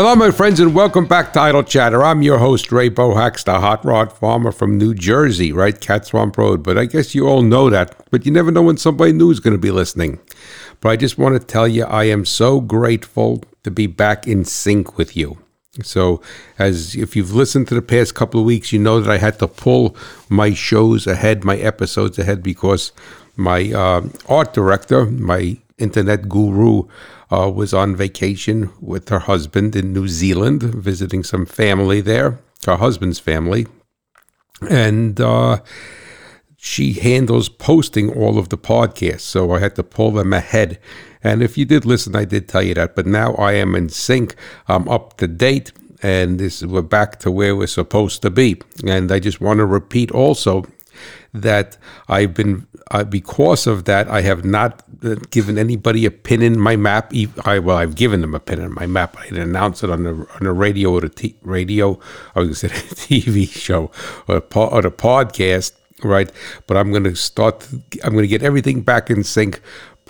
Hello, my friends, and welcome back to Idle Chatter. I'm your host, Ray Bohacz, the hot rod farmer from New Jersey, right? Cat Swamp Road. But I guess you all know that. But you never know when somebody new is going to be listening. But I just want to tell you, I am so grateful to be back in sync with you. So, as if you've listened to the past couple of weeks, you know that I had to pull my shows ahead, my episodes ahead, because my uh, art director, my internet guru, uh, was on vacation with her husband in New Zealand, visiting some family there, her husband's family. And uh, she handles posting all of the podcasts. So I had to pull them ahead. And if you did listen, I did tell you that. But now I am in sync. I'm up to date. And this we're back to where we're supposed to be. And I just want to repeat also that I've been uh, because of that I have not uh, given anybody a pin in my map. I, well, I've given them a pin in my map. I didn't announce it on the on the radio or the t- radio. I was going to say TV show or a, po- or the podcast, right? But I'm going to start. I'm going to get everything back in sync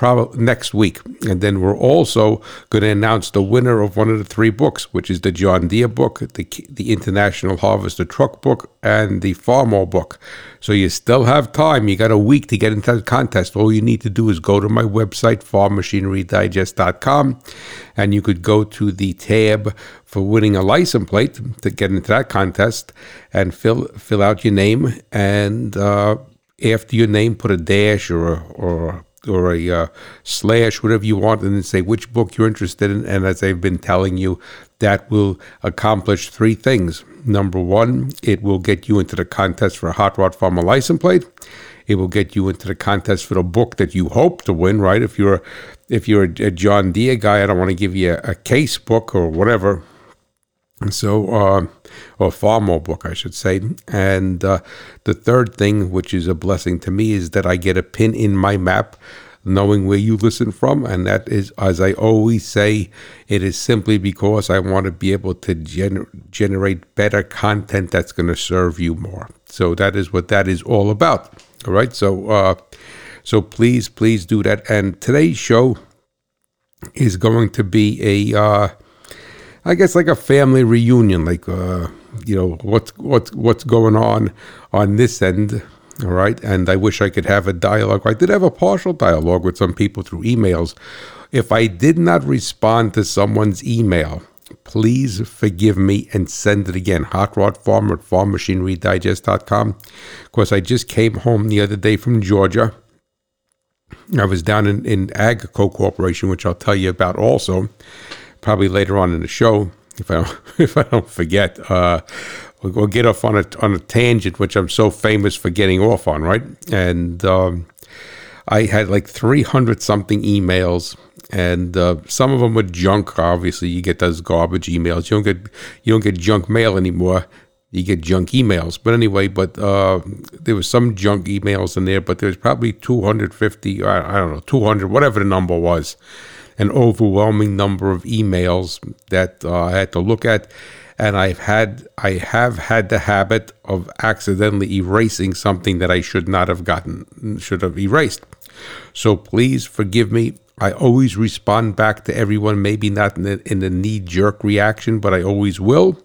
probably next week. And then we're also going to announce the winner of one of the three books, which is the John Deere book, the, the International Harvester Truck book, and the Farmall book. So you still have time. You got a week to get into the contest. All you need to do is go to my website, farmmachinerydigest.com, and you could go to the tab for winning a license plate to get into that contest and fill fill out your name and uh, after your name put a dash or a, or or a uh, slash, whatever you want, and then say which book you're interested in. And as I've been telling you, that will accomplish three things. Number one, it will get you into the contest for a Hot Rod Farmer license plate. It will get you into the contest for the book that you hope to win, right? If you're if you're a John Deere guy, I don't want to give you a, a case book or whatever. So, uh, or Farmall book, I should say. And uh, the third thing, which is a blessing to me, is that I get a pin in my map knowing where you listen from. And that is, as I always say, it is simply because I want to be able to gener- generate better content that's going to serve you more. So that is what that is all about. All right. So, uh, so please, please do that. And today's show is going to be a, uh, I guess like a family reunion, like uh, you know what's what's what's going on on this end. All right, and I wish I could have a dialogue. I did have a partial dialogue with some people through emails. If I did not respond to someone's email, please forgive me and send it again. Hot Rod Farmer at farmmachinerydigest.com. Of course, I just came home the other day from Georgia. I was down in, in Agco Corporation, which I'll tell you about also probably later on in the show if I don't, if I don't forget. Uh, we'll, we'll, get off on a on a tangent, which I'm so famous for getting off on, right? And um, I had like 300 something emails, and uh, some of them were junk. Obviously, you get those garbage emails. You don't get you don't get junk mail anymore. You get junk emails. But anyway, but uh, there was some junk emails in there, but there was probably 250, I, I don't know, 200, whatever the number was an overwhelming number of emails that uh, I had to look at, and I've had I have had the habit of accidentally erasing something that I should not have gotten should have erased. So please forgive me. I always respond back to everyone, maybe not in the, in the knee jerk reaction, but I always will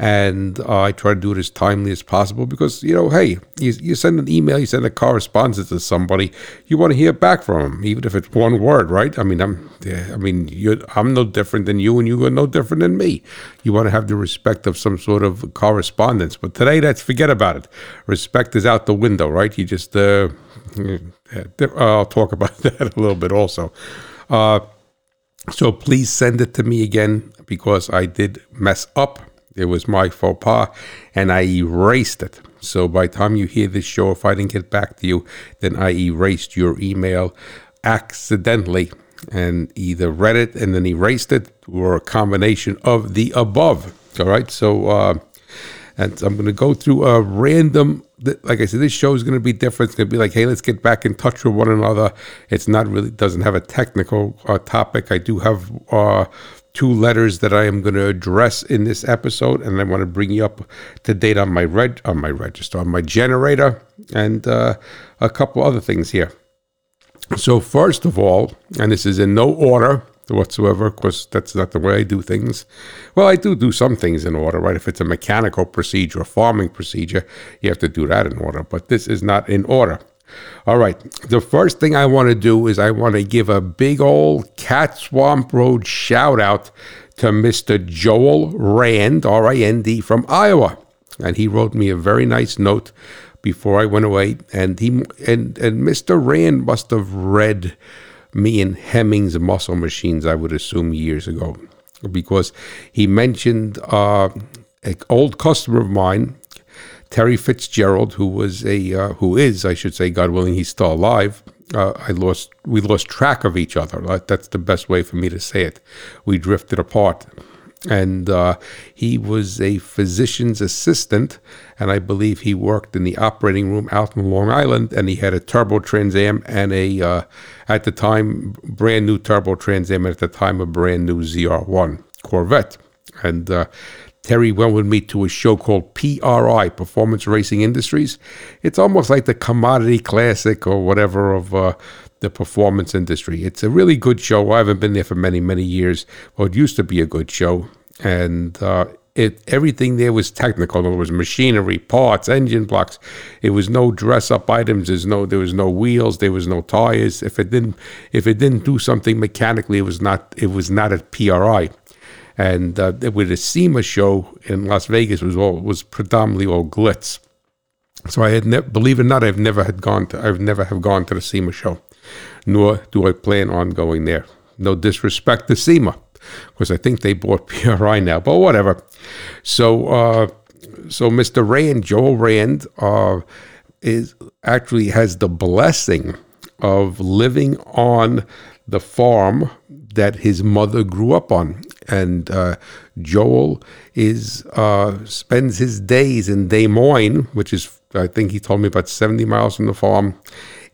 and uh, I try to do it as timely as possible because you know, hey, you, you send an email, you send a correspondence to somebody, you want to hear back from them, even if it's one word, right? I mean, I'm, I mean, I'm no different than you, and you are no different than me. You want to have the respect of some sort of correspondence, but today, let's forget about it. Respect is out the window, right? You just, uh, I'll talk about that a little bit also. Uh, so please send it to me again because I did mess up it was my faux pas, and I erased it. So by the time you hear this show, if I didn't get back to you, then I erased your email accidentally and either read it and then erased it or a combination of the above. All right. So, uh, and I'm going to go through a random, like I said, this show is going to be different. It's going to be like, hey, let's get back in touch with one another. It's not really, doesn't have a technical uh, topic. I do have, uh, two letters that I am going to address in this episode, and I want to bring you up to date on my reg on my register, on my generator, and uh, a couple other things here. So first of all, and this is in no order, whatsoever, because that's not the way I do things. Well, I do do some things in order, right? If it's a mechanical procedure, a farming procedure, you have to do that in order, but this is not in order. All right. The first thing I want to do is I want to give a big old Cat Swamp Road shout out to Mr. Joel Rand, R I N D, from Iowa. And he wrote me a very nice note before I went away. And he and, and Mr. Rand must have read me in Hemmings Muscle Machines, I would assume, years ago. Because he mentioned uh, an old customer of mine Terry Fitzgerald, who was a uh, who is, I should say, God willing, he's still alive. Uh, I lost we lost track of each other. That's the best way for me to say it. We drifted apart, and uh, he was a physician's assistant, and I believe he worked in the operating room out in Long Island, and he had a turbo Trans Am and a uh, at the time brand new turbo Trans Am, and at the time a brand new ZR1 Corvette, and uh, Terry went with me to a show called PRI, Performance Racing Industries. It's almost like the commodity classic or whatever of uh, the performance industry. It's a really good show. I haven't been there for many, many years. Well, it used to be a good show. And uh, it everything there was technical. There was machinery, parts, engine blocks. It was no dress up items. There's no there was no wheels. There was no tires. If it didn't if it didn't do something mechanically, it was not it was not at PRI and uh, with the SEMA show in Las Vegas was all was predominantly all glitz. So I had never, believe it or not, I've never had gone to, I've never have gone to the SEMA show, nor do I plan on going there. No disrespect to SEMA, because I think they bought PRI now, but whatever. So, uh, so Mr. Rand, Joel Rand, uh, is actually has the blessing of living on the farm that his mother grew up on and uh, Joel is uh, spends his days in Des Moines, which is I think he told me about seventy miles from the farm,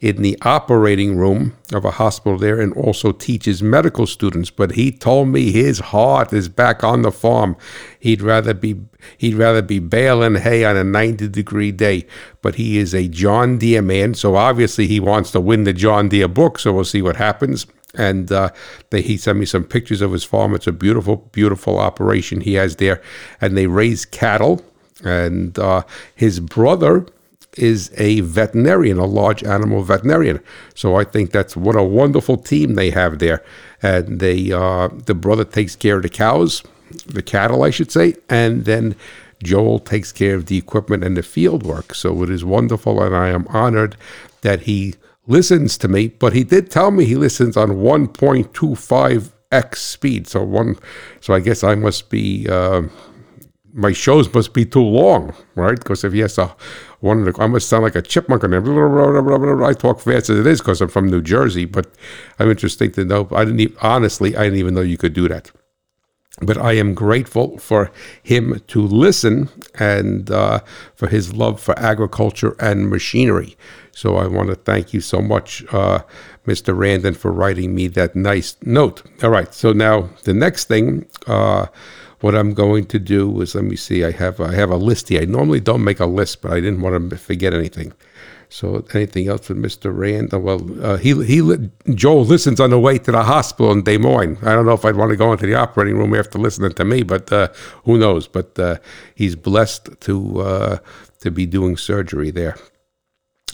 in the operating room of a hospital there, and also teaches medical students. But he told me his heart is back on the farm. He'd rather be he'd rather be baling hay on a ninety degree day. But he is a John Deere man, so obviously he wants to win the John Deere book. So we'll see what happens and uh, they, he sent me some pictures of his farm. It's a beautiful, beautiful operation he has there, and they raise cattle. And uh, his brother is a veterinarian, a large animal veterinarian. So I think that's what a wonderful team they have there. And they, uh, the brother takes care of the cows, the cattle, I should say, and then Joel takes care of the equipment and the field work. So it is wonderful, and I am honored that he listens to me, but he did tell me he listens on 1.25x speed. So one, so I guess I must be, uh, my shows must be too long, right? Because if he has a one, I must sound like a chipmunk. And I talk fast as it is because I'm from New Jersey. But I'm interested to know. I didn't even, honestly, I didn't even know you could do that but I am grateful for him to listen and uh, for his love for agriculture and machinery. So I want to thank you so much, uh, Mr. Randon, for writing me that nice note. All right. So now the next thing, uh, what I'm going to do is let me see. I have I have a list here. I normally don't make a list, but I didn't want to forget anything. So anything else with Mr. Rand? Well, uh, he he Joel listens on the way to the hospital in Des Moines. I don't know if I'd want to go into the operating room after listening to me, but uh, who knows? But uh, he's blessed to uh, to be doing surgery there.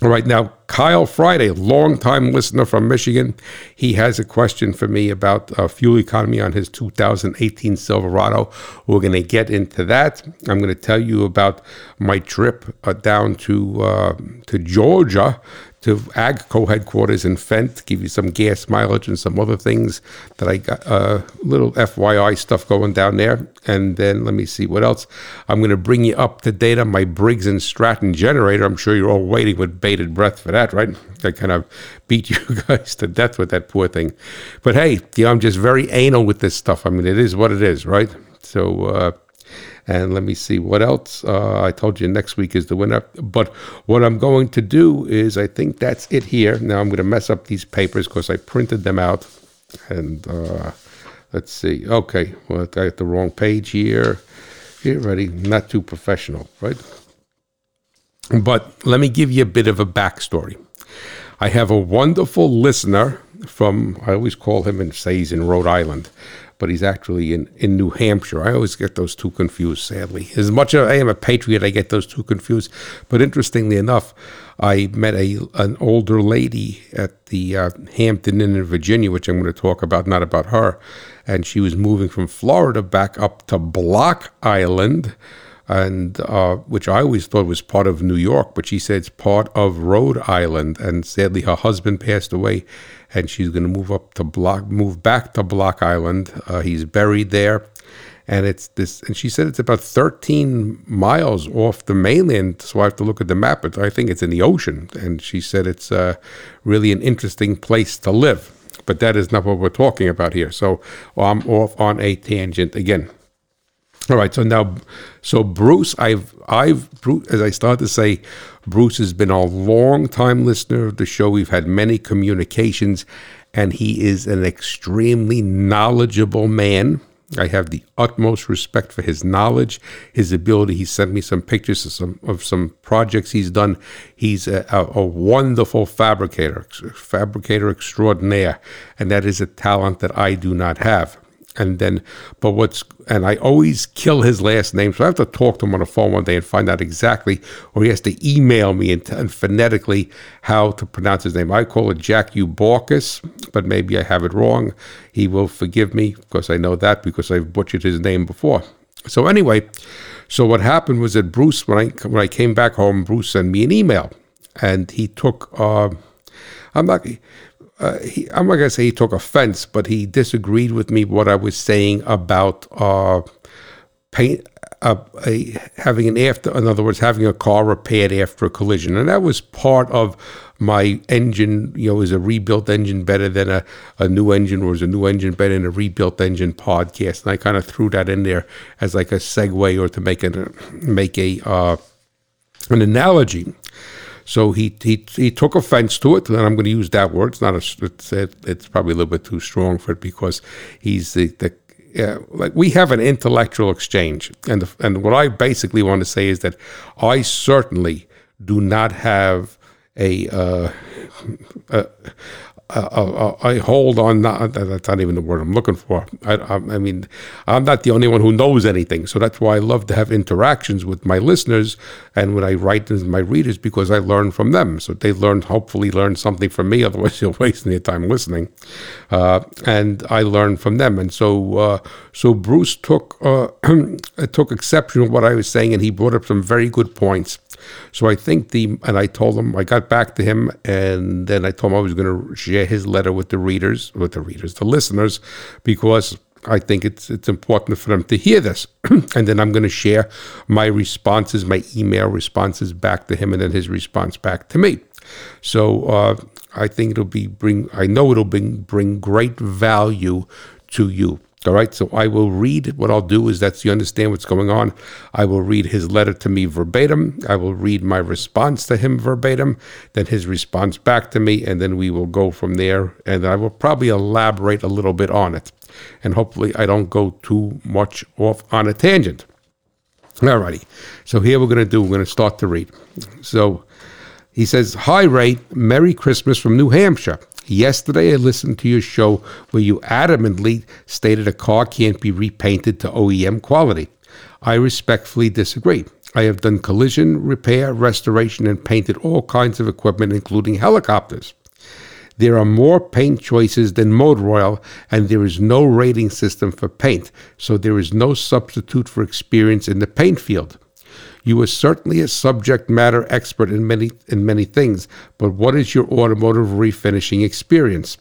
All right, now Kyle Friday, longtime listener from Michigan, he has a question for me about uh, fuel economy on his 2018 Silverado. We're going to get into that. I'm going to tell you about my trip uh, down to uh, to Georgia to AGCO headquarters in Fent, give you some gas mileage and some other things that I got, a uh, little FYI stuff going down there. And then let me see what else. I'm going to bring you up to date on my Briggs and Stratton generator. I'm sure you're all waiting with bated breath for that, right? I kind of beat you guys to death with that poor thing. But hey, you know, I'm just very anal with this stuff. I mean, it is what it is, right? So, uh, and let me see what else. Uh, I told you next week is the winner. But what I'm going to do is, I think that's it here. Now I'm going to mess up these papers because I printed them out. And uh, let's see. Okay, well, I got the wrong page here. Here, ready? Not too professional, right? But let me give you a bit of a backstory. I have a wonderful listener from, I always call him and say he's in Rhode Island, but he's actually in, in New Hampshire. I always get those two confused, sadly. As much as I am a patriot, I get those two confused. But interestingly enough, I met a an older lady at the uh, Hampton Inn in Virginia, which I'm going to talk about, not about her. And she was moving from Florida back up to Block Island and uh, which I always thought was part of New York, but she said it's part of Rhode Island. And sadly, her husband passed away, and she's going to move up to Block, move back to Block Island. Uh, he's buried there, and it's this. And she said it's about 13 miles off the mainland, so I have to look at the map. But I think it's in the ocean, and she said it's uh, really an interesting place to live. But that is not what we're talking about here. So I'm off on a tangent again. All right, so now, so Bruce, I've, I've, Bruce, as I start to say, Bruce has been a long time listener of the show. We've had many communications, and he is an extremely knowledgeable man. I have the utmost respect for his knowledge, his ability. He sent me some pictures of some of some projects he's done. He's a, a, a wonderful fabricator, fabricator extraordinaire, and that is a talent that I do not have and then but what's and I always kill his last name, so I have to talk to him on the phone one day and find out exactly, or he has to email me and, and phonetically how to pronounce his name. I call it Jack Ubarkus, but maybe I have it wrong. He will forgive me because I know that because I've butchered his name before. So anyway, so what happened was that Bruce, when I when I came back home, Bruce sent me an email, and he took. Uh, I'm not uh, he, I'm not to say he took offense, but he disagreed with me what I was saying about uh, paint, uh, a, having an after, in other words, having a car repaired after a collision, and that was part of my engine. You know, is a rebuilt engine better than a, a new engine, or is a new engine better than a rebuilt engine podcast? And I kind of threw that in there as like a segue or to make a make a uh, an analogy. So he he he took offense to it, and I'm going to use that word. It's not a it's it's probably a little bit too strong for it because he's the, the yeah, like we have an intellectual exchange, and the, and what I basically want to say is that I certainly do not have a, uh, a, I hold on. Not, that's not even the word I'm looking for. I, I, I, mean, I'm not the only one who knows anything. So that's why I love to have interactions with my listeners and when I write to my readers because I learn from them. So they learn, hopefully, learn something from me. Otherwise, you're wasting their time listening. Uh, and I learn from them. And so, uh, so Bruce took uh, took exception to what I was saying, and he brought up some very good points. So I think the, and I told him, I got back to him, and then I told him I was going to share his letter with the readers, with the readers, the listeners, because I think it's it's important for them to hear this. and then I'm going to share my responses, my email responses back to him, and then his response back to me. So uh, I think it'll be bring. I know it'll bring bring great value to you. All right, so I will read. What I'll do is that you understand what's going on. I will read his letter to me verbatim. I will read my response to him verbatim, then his response back to me, and then we will go from there. And I will probably elaborate a little bit on it. And hopefully, I don't go too much off on a tangent. All righty, so here we're going to do, we're going to start to read. So he says, Hi, Ray, Merry Christmas from New Hampshire. Yesterday, I listened to your show where you adamantly stated a car can't be repainted to OEM quality. I respectfully disagree. I have done collision, repair, restoration, and painted all kinds of equipment, including helicopters. There are more paint choices than motor oil, and there is no rating system for paint, so there is no substitute for experience in the paint field. You are certainly a subject matter expert in many in many things, but what is your automotive refinishing experience?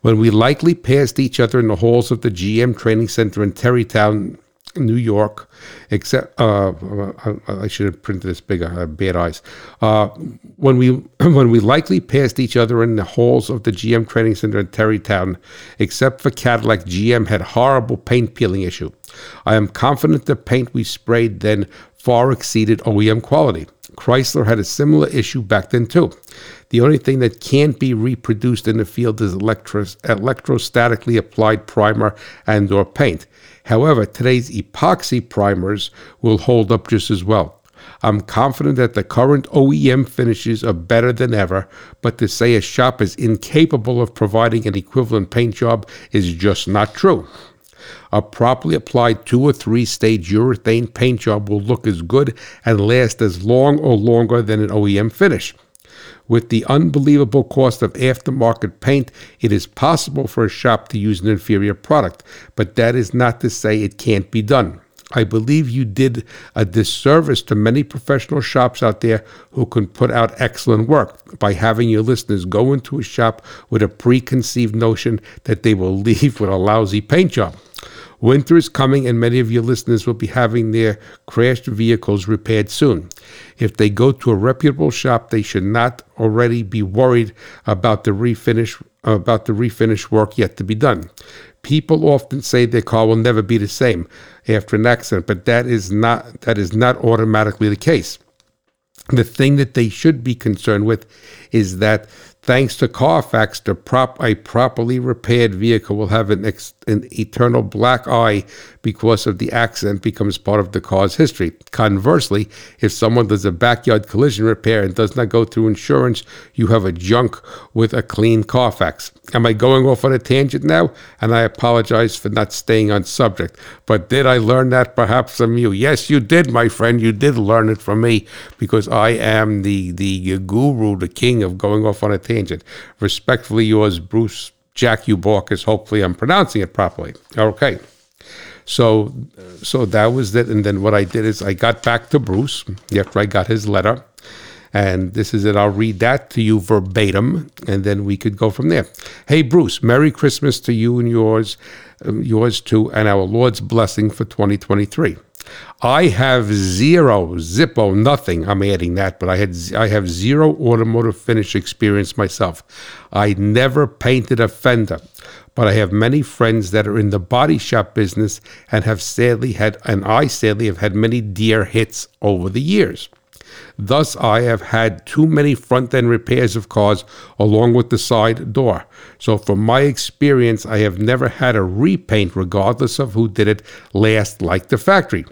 When we likely passed each other in the halls of the GM Training Center in Tarrytown, New York, except uh, I should have printed this bigger. I have bad eyes. Uh, when we when we likely passed each other in the halls of the GM Training Center in Tarrytown, except for Cadillac, GM had horrible paint peeling issue. I am confident the paint we sprayed then far exceeded OEM quality. Chrysler had a similar issue back then too. The only thing that can't be reproduced in the field is electro- electrostatically applied primer and or paint. However, today's epoxy primers will hold up just as well. I'm confident that the current OEM finishes are better than ever, but to say a shop is incapable of providing an equivalent paint job is just not true. A properly applied two or three stage urethane paint job will look as good and last as long or longer than an OEM finish. With the unbelievable cost of aftermarket paint, it is possible for a shop to use an inferior product, but that is not to say it can't be done. I believe you did a disservice to many professional shops out there who can put out excellent work by having your listeners go into a shop with a preconceived notion that they will leave with a lousy paint job. Winter is coming, and many of your listeners will be having their crashed vehicles repaired soon. If they go to a reputable shop, they should not already be worried about the refinish about the refinish work yet to be done. People often say their car will never be the same after an accident, but that is not that is not automatically the case. The thing that they should be concerned with is that Thanks to Carfax, the prop, a properly repaired vehicle will have an, ex, an eternal black eye because of the accident becomes part of the car's history. Conversely, if someone does a backyard collision repair and does not go through insurance, you have a junk with a clean Carfax. Am I going off on a tangent now? And I apologize for not staying on subject. But did I learn that perhaps from you? Yes, you did, my friend. You did learn it from me because I am the, the guru, the king of going off on a tangent. Respectfully yours, Bruce Jack Uborkis. Hopefully I'm pronouncing it properly. Okay. So, so that was it. And then what I did is I got back to Bruce after I got his letter. And this is it. I'll read that to you verbatim, and then we could go from there. Hey, Bruce, Merry Christmas to you and yours, um, yours too, and our Lord's blessing for 2023. I have zero Zippo, nothing. I'm adding that, but I had I have zero automotive finish experience myself. I never painted a fender, but I have many friends that are in the body shop business and have sadly had, and I sadly have had many deer hits over the years. Thus, I have had too many front end repairs of cars along with the side door. So, from my experience, I have never had a repaint, regardless of who did it, last like the factory.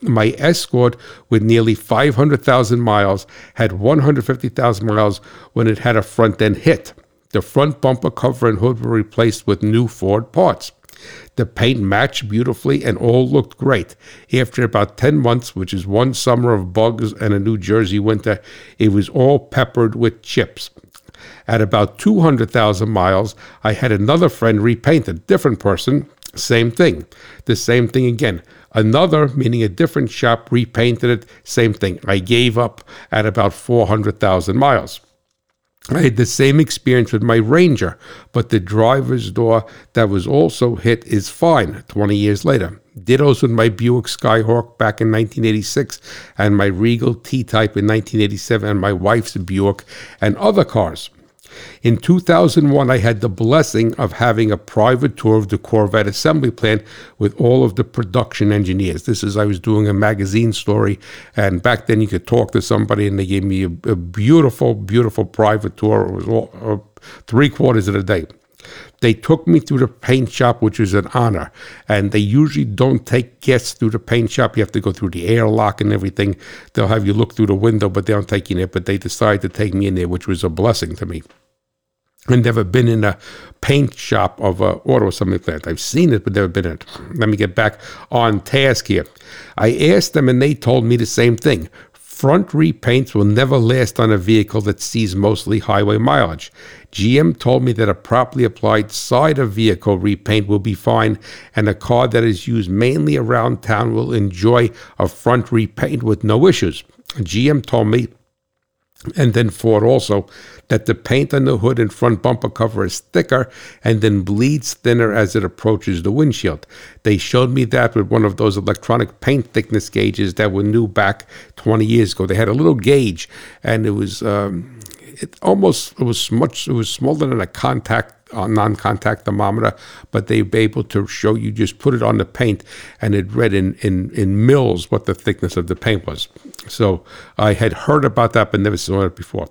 My Escort, with nearly 500,000 miles, had 150,000 miles when it had a front end hit. The front bumper cover and hood were replaced with new Ford parts. The paint matched beautifully and all looked great. After about 10 months, which is one summer of bugs and a New Jersey winter, it was all peppered with chips. At about 200,000 miles, I had another friend repaint a different person, same thing. The same thing again. Another, meaning a different shop, repainted it, same thing. I gave up at about 400,000 miles. I had the same experience with my Ranger, but the driver's door that was also hit is fine 20 years later. Dittos with my Buick Skyhawk back in 1986 and my Regal T Type in 1987 and my wife's Buick and other cars. In 2001, I had the blessing of having a private tour of the Corvette assembly plant with all of the production engineers. This is, I was doing a magazine story, and back then you could talk to somebody, and they gave me a, a beautiful, beautiful private tour. It was all, uh, three quarters of the day. They took me through the paint shop, which was an honor. And they usually don't take guests through the paint shop. You have to go through the airlock and everything. They'll have you look through the window, but they don't take you in. But they decided to take me in there, which was a blessing to me. I've never been in a paint shop of a auto assembly plant. I've seen it, but never been in it. Let me get back on task here. I asked them, and they told me the same thing. Front repaints will never last on a vehicle that sees mostly highway mileage. GM told me that a properly applied side of vehicle repaint will be fine, and a car that is used mainly around town will enjoy a front repaint with no issues. GM told me and then Ford also that the paint on the hood and front bumper cover is thicker and then bleeds thinner as it approaches the windshield. They showed me that with one of those electronic paint thickness gauges that were new back 20 years ago. They had a little gauge and it was um, it almost it was much it was smaller than a contact uh, non-contact thermometer, but they were able to show you just put it on the paint and it read in, in, in mils what the thickness of the paint was. So I had heard about that but never saw it before.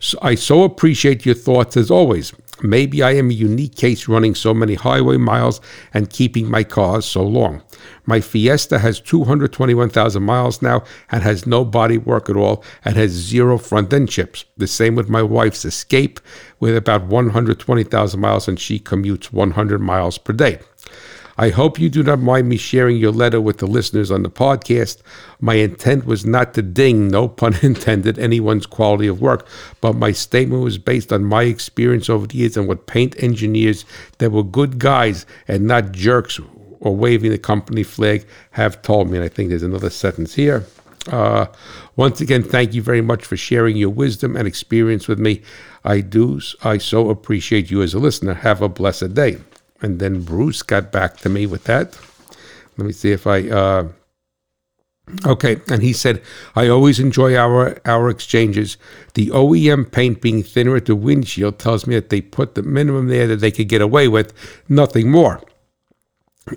So I so appreciate your thoughts as always. Maybe I am a unique case running so many highway miles and keeping my cars so long. My Fiesta has 221,000 miles now and has no body work at all and has zero front end chips. The same with my wife's Escape with about 120,000 miles and she commutes 100 miles per day. I hope you do not mind me sharing your letter with the listeners on the podcast. My intent was not to ding, no pun intended, anyone's quality of work, but my statement was based on my experience over the years and what paint engineers that were good guys and not jerks or waving the company flag have told me. And I think there's another sentence here. Uh, once again, thank you very much for sharing your wisdom and experience with me. I do, I so appreciate you as a listener. Have a blessed day. And then Bruce got back to me with that. Let me see if I. Uh, okay, and he said, I always enjoy our our exchanges. The OEM paint being thinner at the windshield tells me that they put the minimum there that they could get away with, nothing more.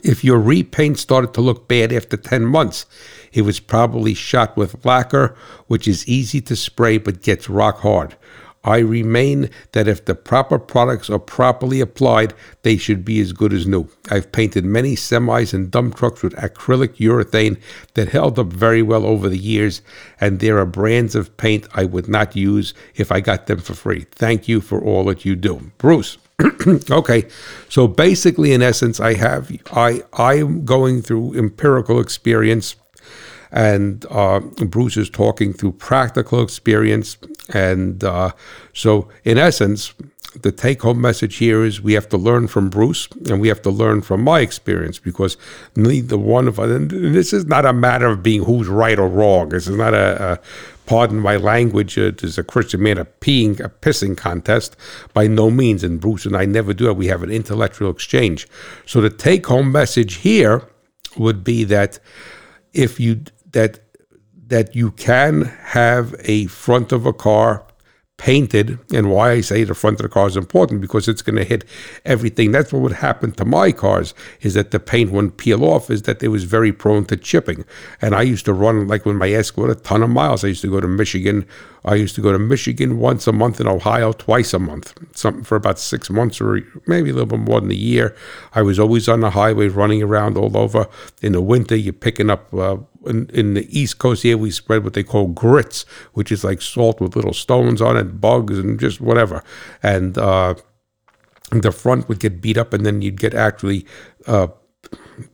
If your repaint started to look bad after 10 months, it was probably shot with lacquer, which is easy to spray but gets rock hard. I remain that if the proper products are properly applied, they should be as good as new. I've painted many semis and dump trucks with acrylic urethane that held up very well over the years, and there are brands of paint I would not use if I got them for free. Thank you for all that you do. Bruce. okay, so basically, in essence, I have I I'm going through empirical experience and uh, Bruce is talking through practical experience. And uh, so, in essence, the take home message here is we have to learn from Bruce and we have to learn from my experience because neither one of us, and this is not a matter of being who's right or wrong. This is not a, a pardon my language, uh, there's a Christian man a peeing, a pissing contest. By no means. And Bruce and I never do it. We have an intellectual exchange. So the take home message here would be that if you that that you can have a front of a car painted and why I say the front of the car is important because it's going to hit everything. That's what would happen to my cars is that the paint wouldn't peel off is that it was very prone to chipping. And I used to run like when my Escort a ton of miles. I used to go to Michigan I used to go to Michigan once a month in Ohio twice a month, something for about six months or maybe a little bit more than a year. I was always on the highway running around all over. In the winter, you're picking up, uh, in, in, the East Coast here, we spread what they call grits, which is like salt with little stones on it, bugs, and just whatever. And, uh, the front would get beat up, and then you'd get actually uh,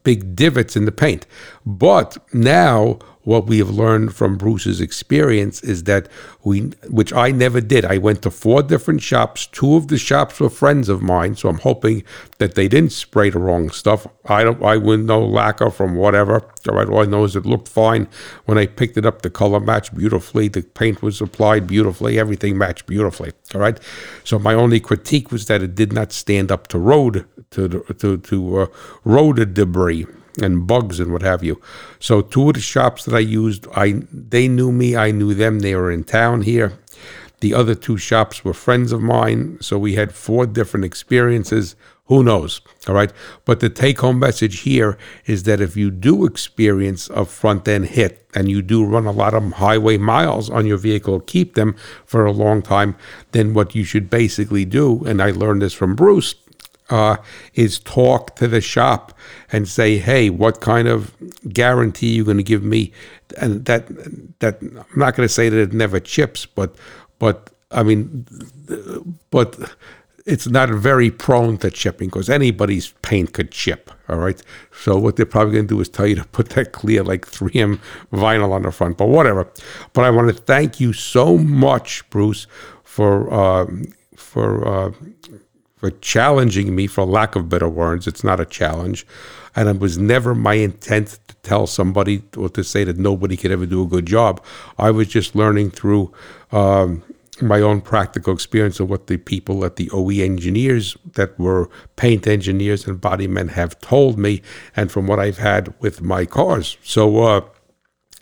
big divots in the paint. But now what we have learned from Bruce's experience is that we, which I never did. I went to four different shops. Two of the shops were friends of mine, so I'm hoping that they didn't spray the wrong stuff. I don't. I wouldn't know lacquer from whatever. All right, all I know is it looked fine when I picked it up. The color matched beautifully. The paint was applied beautifully. Everything matched beautifully. All right. So my only critique was that it did not stand up to road to to to uh, road debris and bugs and what have you. So two of the shops that I used, I they knew me, I knew them. They were in town here. The other two shops were friends of mine, so we had four different experiences. Who knows? All right. But the take home message here is that if you do experience a front end hit and you do run a lot of highway miles on your vehicle, keep them for a long time, then what you should basically do, and I learned this from Bruce, uh, is talk to the shop and say, "Hey, what kind of guarantee you going to give me?" And that that I'm not going to say that it never chips, but but I mean, but it's not very prone to chipping because anybody's paint could chip. All right. So what they're probably going to do is tell you to put that clear like 3M vinyl on the front, but whatever. But I want to thank you so much, Bruce, for uh, for uh, for challenging me, for lack of better words. It's not a challenge. And it was never my intent to tell somebody or to say that nobody could ever do a good job. I was just learning through um, my own practical experience of what the people at the OE engineers that were paint engineers and body men have told me, and from what I've had with my cars. So, uh,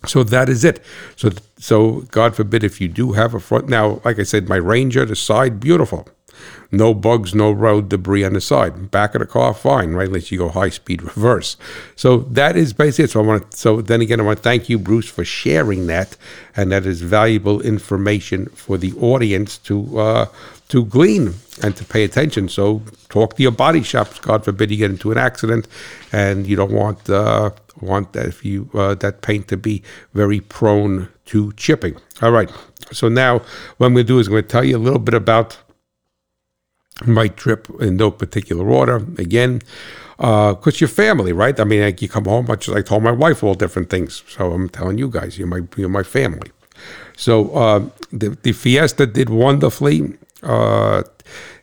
so that is it. So, so God forbid if you do have a front. Now, like I said, my Ranger, the side, beautiful No bugs, no road debris on the side. Back of the car, fine, right? Unless you go high speed reverse. So that is basically it. So I want to, so then again, I want to thank you, Bruce, for sharing that, and that is valuable information for the audience to uh, to glean and to pay attention. So talk to your body shops. God forbid you get into an accident, and you don't want uh, want that if you uh, that paint to be very prone to chipping. All right. So now what I'm going to do is I'm going to tell you a little bit about my drip in no particular order. Again, because uh, you're family, right? I mean, like you come home, much as I told my wife all different things. So I'm telling you guys, you're my you're my family. So uh, the the Fiesta did wonderfully. Uh,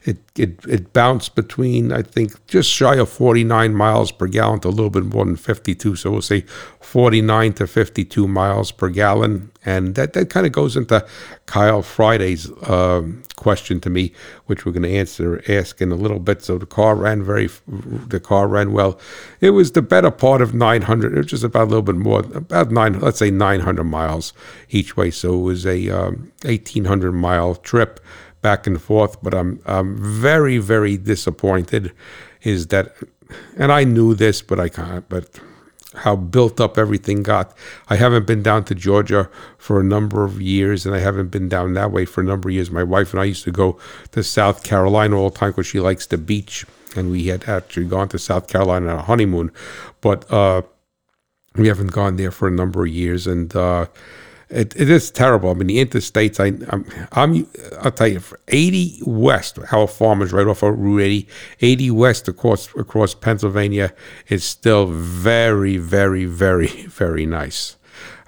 it, it it bounced between I think just shy of 49 miles per gallon to a little bit more than 52. So we'll say 49 to 52 miles per gallon, and that that kind of goes into Kyle Friday's um, question to me, which we're going to answer ask in a little bit. So the car ran very the car ran well. It was the better part of 900. It was just about a little bit more, about nine, let's say 900 miles each way. So it was a um, 1800 mile trip back and forth. But I'm I'm very very disappointed. Is that, and I knew this, but I can't. But how built up everything got. I haven't been down to Georgia for a number of years, and I haven't been down that way for a number of years. My wife and I used to go to South Carolina all the time because she likes the beach, and we had actually gone to South Carolina on a honeymoon, but uh, we haven't gone there for a number of years, and uh, it, it is terrible. I mean, the interstates. I, I'm, I'm, I'll tell you, 80 west, our farmers right off of Route 80, 80 west across across Pennsylvania is still very, very, very, very nice.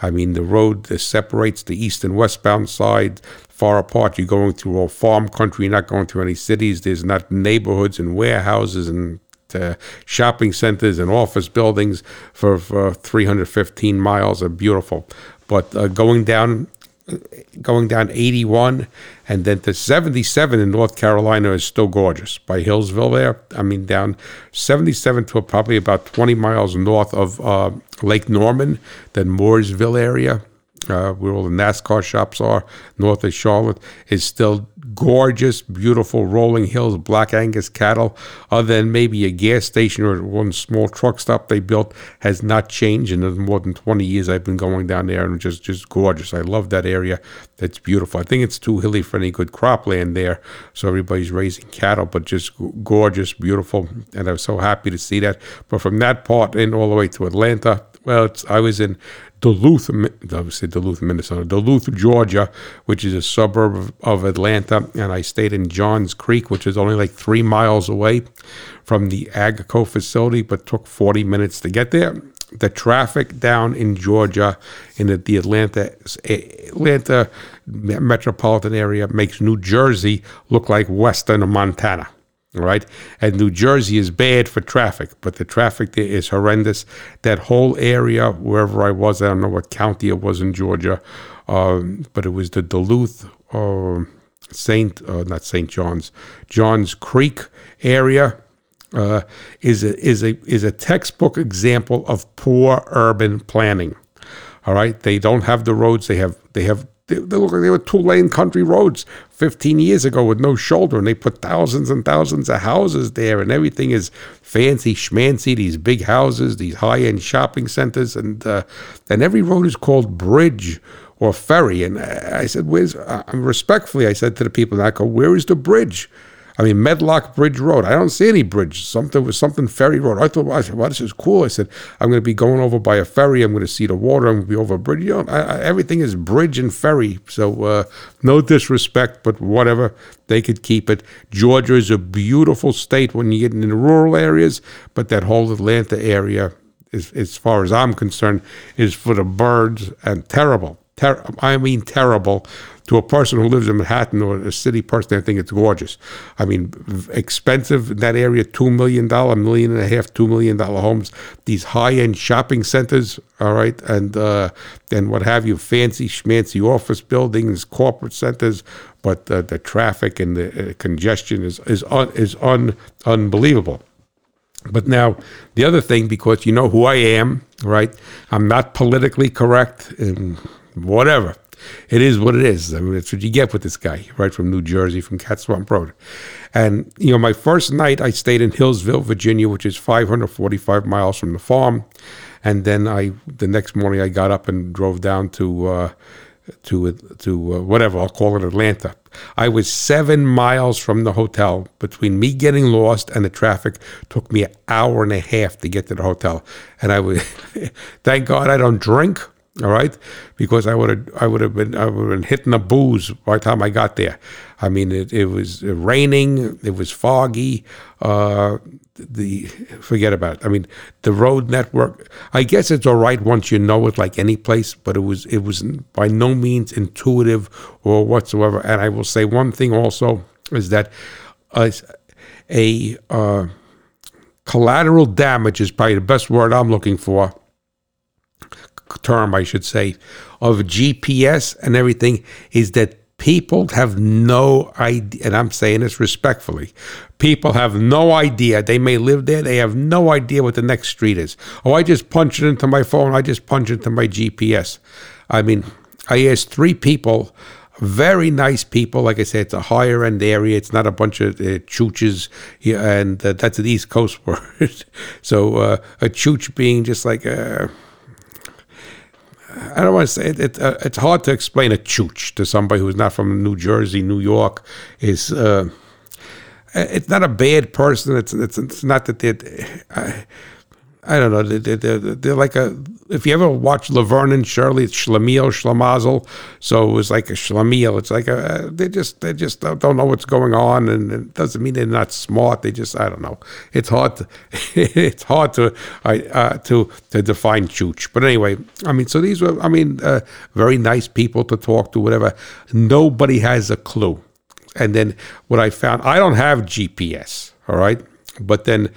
I mean, the road that separates the east and westbound side far apart. You're going through all farm country. You're not going through any cities. There's not neighborhoods and warehouses and uh, shopping centers and office buildings for, for 315 miles are beautiful. But uh, going down, going down 81 and then to 77 in North Carolina is still gorgeous by Hillsville there. I mean, down 77 to probably about 20 miles north of uh, Lake Norman, then Mooresville area uh, where all the NASCAR shops are, north of Charlotte, is still gorgeous, beautiful rolling hills, black Angus cattle. Other than maybe a gas station or one small truck stop they built, has not changed in more than 20 years. I've been going down there and just just gorgeous. I love that area. It's beautiful. I think it's too hilly for any good cropland there, so everybody's raising cattle, but just gorgeous, beautiful, and I was so happy to see that. But from that part in all the way to Atlanta, well, I was in Duluth, obviously Duluth, Minnesota, Duluth, Georgia, which is a suburb of, Atlanta, and I stayed in Johns Creek, which is only like three miles away from the Agco facility, but took 40 minutes to get there. The traffic down in Georgia, in the, the Atlanta Atlanta metropolitan area, makes New Jersey look like Western Montana right? And New Jersey is bad for traffic, but the traffic there is horrendous. That whole area, wherever I was, I don't know what county it was in Georgia, um, but it was the Duluth, uh, Saint, uh, not Saint John's, Johns Creek area. Uh, is a, is a is a textbook example of poor urban planning. All right, they don't have the roads. They have they have they, they look like they were two lane country roads 15 years ago with no shoulder, and they put thousands and thousands of houses there, and everything is fancy schmancy. These big houses, these high end shopping centers, and uh, and every road is called bridge or ferry. And I said, "Where's?" Uh, respectfully, I said to the people, "I go, where is the bridge?" I mean, Medlock Bridge Road. I don't see any bridge. Something was something ferry road. I thought, I said, well, this is cool. I said, I'm going to be going over by a ferry. I'm going to see the water. I'm going to be over a bridge. You know, I, I, everything is bridge and ferry. So uh, no disrespect, but whatever. They could keep it. Georgia is a beautiful state when you get into rural areas, but that whole Atlanta area, is, as far as I'm concerned, is for the birds and terrible. Ter- I mean, terrible to a person who lives in Manhattan or a city person, I think it's gorgeous. I mean, expensive in that area, $2 million, million and a half, $2 million homes, these high end shopping centers, all right, and, uh, and what have you, fancy schmancy office buildings, corporate centers, but uh, the traffic and the uh, congestion is, is, un, is un, unbelievable. But now, the other thing, because you know who I am, right? I'm not politically correct and whatever. It is what it is. I mean, that's what you get with this guy, right from New Jersey, from Cat Swamp Road. And, you know, my first night I stayed in Hillsville, Virginia, which is 545 miles from the farm. And then I, the next morning, I got up and drove down to, uh, to, to uh, whatever, I'll call it Atlanta. I was seven miles from the hotel. Between me getting lost and the traffic, took me an hour and a half to get to the hotel. And I was, thank God I don't drink all right, because I would have I would have been I would have been hitting the booze by the time I got there. I mean, it, it was raining, it was foggy. Uh, the forget about it. I mean, the road network. I guess it's all right once you know it, like any place, but it was it was by no means intuitive or whatsoever. And I will say one thing also is that a uh, collateral damage is probably the best word I'm looking for term, I should say, of GPS and everything is that people have no idea, and I'm saying this respectfully. People have no idea. They may live there, they have no idea what the next street is. Oh, I just punch it into my phone, I just punch it into my GPS. I mean, I asked three people very nice people. Like I said, it's a higher end area. It's not a bunch of uh, chooches, and uh, that's an East Coast word. so uh, a chooch being just like a I don't want to say it. it uh, it's hard to explain a chooch to somebody who's not from New Jersey, New York. Is uh, it's not a bad person. It's it's, it's not that they. I don't know. They're, they're, they're, like a. If you ever watch Laverne and Shirley, it's Schlemiel, Schlemazel. So it was like a Schlemiel. It's like a. They just they just don't know what's going on, and it doesn't mean they're not smart. They just I don't know. It's hard to it's hard to uh, to to define chooch. But anyway, I mean, so these were I mean uh, very nice people to talk to. Whatever. Nobody has a clue. And then what I found, I don't have GPS. All right, but then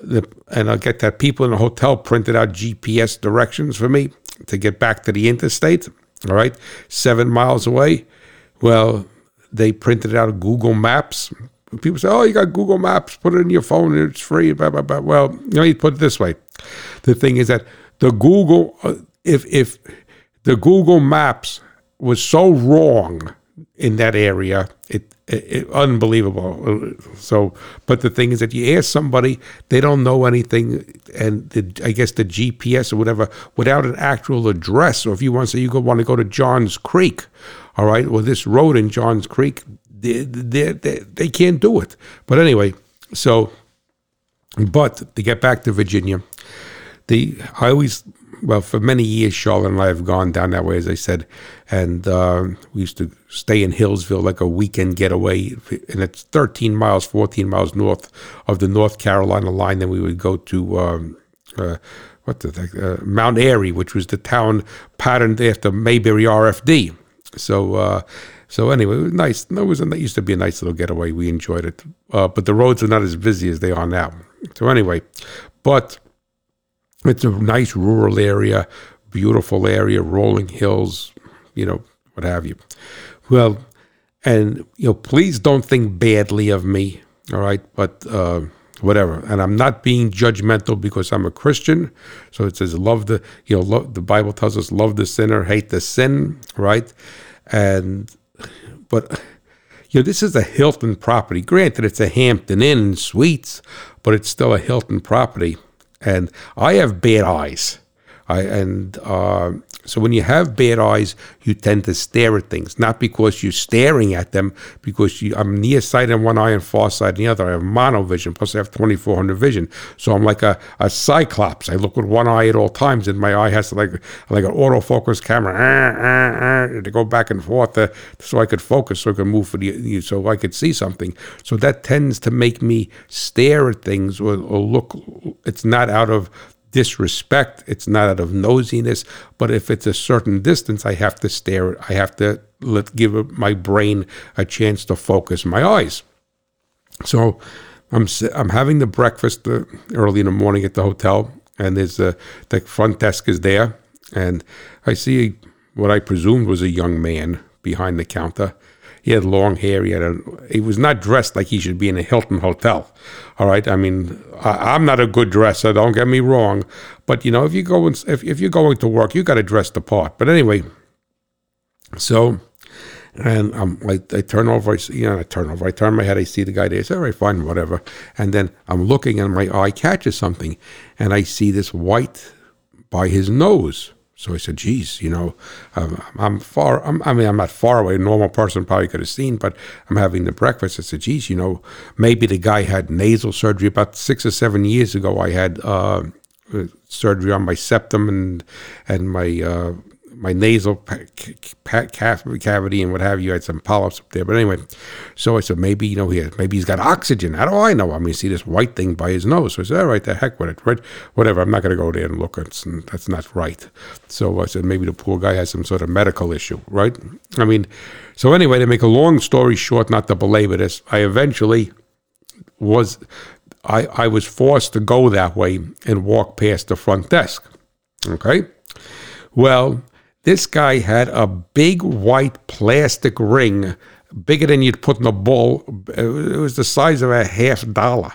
the, and I'll get that people in the hotel printed out GPS directions for me to get back to the interstate. All right, seven miles away. Well, they printed out Google Maps. People say, "Oh, you got Google Maps. Put it in your phone. It's free." Blah, blah, blah. Well, let me put it this way: the thing is that the Google, uh, if if the Google Maps was so wrong in that area, it it, unbelievable. So, but the thing is that you ask somebody, they don't know anything, and the, I guess the GPS or whatever, without an actual address, or if you want to say you go, want to go to Johns Creek, all right, well, this road in Johns Creek, they, they, they, they can't do it. But anyway, so, but to get back to Virginia, the I always well, for many years, Charlotte and I have gone down that way, as I said, and uh, we used to stay in Hillsville like a weekend getaway, and it's 13 miles, 14 miles north of the North Carolina line. Then we would go to um, uh, what the heck, uh, Mount Airy, which was the town patterned after Mayberry RFD. So. Uh, so anyway, it was nice. It was it used to be a nice little getaway. We enjoyed it, uh, but the roads are not as busy as they are now. So anyway, but it's a nice rural area, beautiful area, rolling hills, you know, what have you. Well, and you know, please don't think badly of me, all right? But uh, whatever. And I'm not being judgmental because I'm a Christian. So it says, love the, you know, love, the Bible tells us, love the sinner, hate the sin, right? And, but, you know, this is a Hilton property. Granted, it's a Hampton Inn Suites, but it's still a Hilton property and I have bad eyes. I, and uh, so when you have bad eyes, you tend to stare at things, not because you're staring at them, because you, I'm nearsighted in one eye and farsighted in the other. I have monovision, plus I have 2400 vision. So I'm like a, a cyclops. I look with one eye at all times, and my eye has to like like an autofocus camera uh, uh, uh, to go back and forth uh, so I could focus, so I could move for the, so I could see something. So that tends to make me stare at things or, or look. It's not out of disrespect. It's not out of nosiness, but if it's a certain distance, I have to stare. I have to let give my brain a chance to focus my eyes. So I'm I'm having the breakfast uh, early in the morning at the hotel, and there's a, the front desk is there, and I see what I presumed was a young man behind the counter, he had long hair. He had a, he was not dressed like he should be in a Hilton hotel. All right. I mean, I, am not a good dresser. Don't get me wrong. But you know, if you go and, if if you're going to work, you got to dress the part. But anyway, So, and um, I, I turn over, I see, you know, I turn over, I turn my head, I see the guy there, I say, all right, fine, whatever. And then I'm looking and my eye catches something and I see this white by his nose. So I said, geez, you know, um, I'm far, I'm, i mean, I'm not far away. A normal person probably could have seen, but I'm having the breakfast. I said, geez, you know, maybe the guy had nasal surgery. About six or seven years ago, I had uh, surgery on my septum and, and my uh, my nasal cavity and what have you. I had some polyps up there, but anyway. So I said maybe you know he maybe he's got oxygen. How do I know? I mean, see this white thing by his nose. So I said, all right, the heck with it, right? Whatever. I'm not going to go there and look. It's, that's not right. So I said maybe the poor guy has some sort of medical issue, right? I mean, so anyway, to make a long story short, not to belabor this, I eventually was I, I was forced to go that way and walk past the front desk. Okay. Well, this guy had a big white plastic ring, bigger than you'd put in a ball. Uh, it was the size of a half dollar,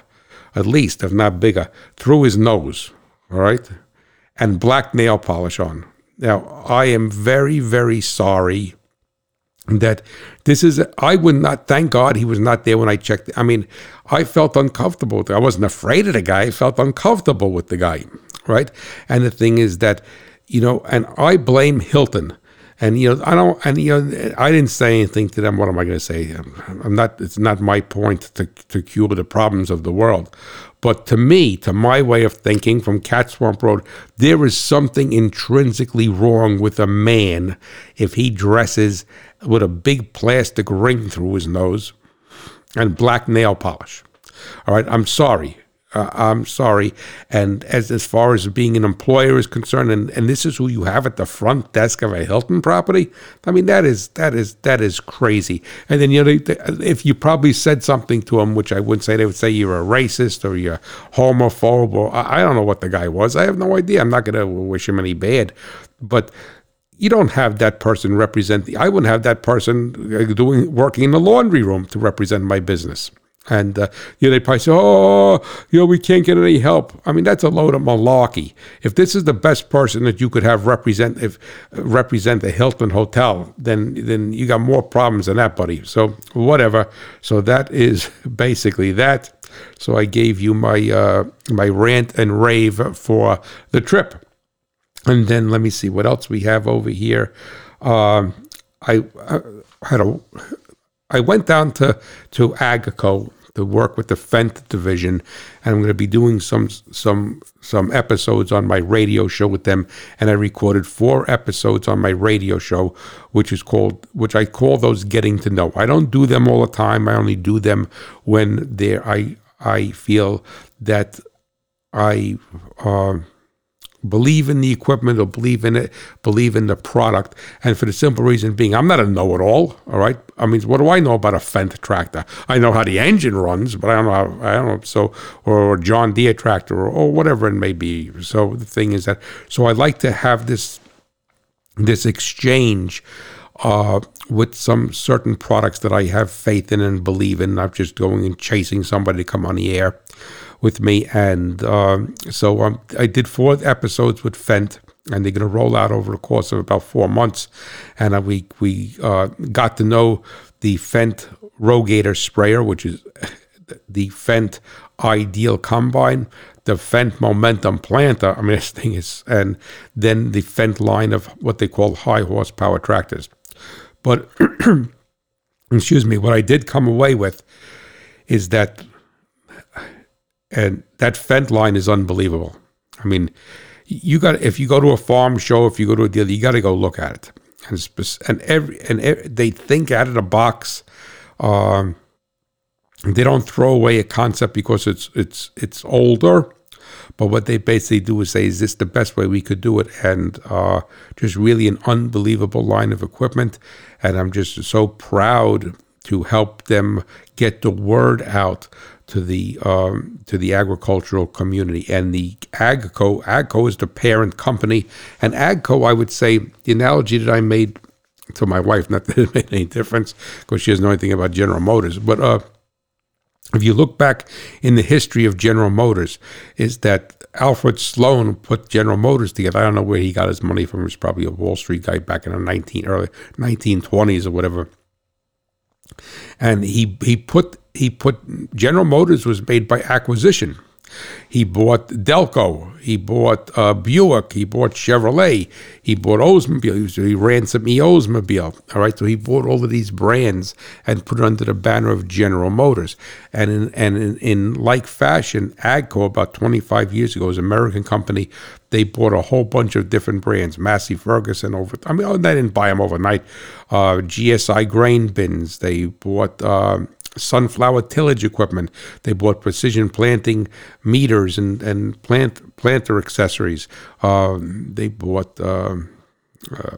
at least, if not bigger, through his nose. All right. And black nail polish on. Now, I am very, very sorry that this is I would not thank God he was not there when I checked. I mean, I felt uncomfortable. I wasn't afraid of the guy. I felt uncomfortable with the guy, right? And the thing is that you know, and I blame Hilton. And you know, I don't, and you know, I didn't say anything to them. What am I going to say? I'm not. It's not my point to to cure the problems of the world, but to me, to my way of thinking, from Cat Swamp Road, there is something intrinsically wrong with a man if he dresses with a big plastic ring through his nose and black nail polish. All right, I'm sorry uh, I'm sorry. And as as far as being an employer is concerned, and, and this is who you have at the front desk of a Hilton property, I mean that is that is that is crazy. And then you know if you probably said something to them, which I wouldn't say, they would say you're a racist or you're homophobe or I, I don't know what the guy was. I have no idea. I'm not going to wish him any bad, but you don't have that person represent the, I wouldn't have that person uh, doing working in the laundry room to represent my business. And uh, you know, they probably say, "Oh, you know, we can't get any help." I mean, that's a load of malarkey. If this is the best person that you could have represent if represent the Hilton Hotel, then then you got more problems than that, buddy. So whatever. So that is basically that. So I gave you my uh, my rant and rave for the trip, and then let me see what else we have over here. Um, I, I had a I went down to to Agco to work with the Fendt division, and I'm going to be doing some some some episodes on my radio show with them. And I recorded four episodes on my radio show, which is called which I call those getting to know. I don't do them all the time. I only do them when there I I feel that I. Uh, believe in the equipment or believe in it, believe in the product. And for the simple reason being, I'm not a know it all. All right. I mean, what do I know about a Fendt tractor? I know how the engine runs, but I don't know. How, I don't know. So, or John Deere tractor or, or whatever it may be. So the thing is that, so I like to have this, this exchange uh, with some certain products that I have faith in and believe in, not just going and chasing somebody to come on the air with me. And um, so um, I did four episodes with Fendt, and they're going to roll out over the course of about four months. And uh, we we uh, got to know the Fendt Rogator sprayer, which is the Fendt Ideal Combine, the Fendt Momentum Planter. I mean, this thing is, and then the Fendt line of what they call high horsepower tractors. But excuse me, what I did come away with is that and that Fendt line is unbelievable. I mean, you got if you go to a farm show, if you go to a deal, you got to go look at it. And and every and every, they think out of the box. Um, they don't throw away a concept because it's it's it's older, but what they basically do is say, "Is this the best way we could do it?" And uh, just really an unbelievable line of equipment. And I'm just so proud to help them get the word out to the um, to the agricultural community. And the Agco, Agco is the parent company, and Agco, I would say, the analogy that I made to my wife, not that it made any difference because she doesn't know anything about General Motors, but uh, if you look back in the history of General Motors, is that Alfred Sloan put General Motors together. I don't know where he got his money from. He was probably a Wall Street guy back in the 19 early 1920s or whatever. And he he put he put General Motors was made by acquisition. He bought Delco. He bought uh, Buick. He bought Chevrolet. He bought Oldsmobile. He, ran some Oldsmobile. All right, so he bought all of these brands and put it under the banner of General Motors. And in, and in, in like fashion, Agco about 25 years ago, was an American company. They bought a whole bunch of different brands. Massey Ferguson over. I mean, oh, they didn't buy them overnight. Uh, GSI grain bins. They bought. Uh, sunflower tillage equipment. They bought precision planting meters and, and plant planter accessories. Uh, they bought uh, uh,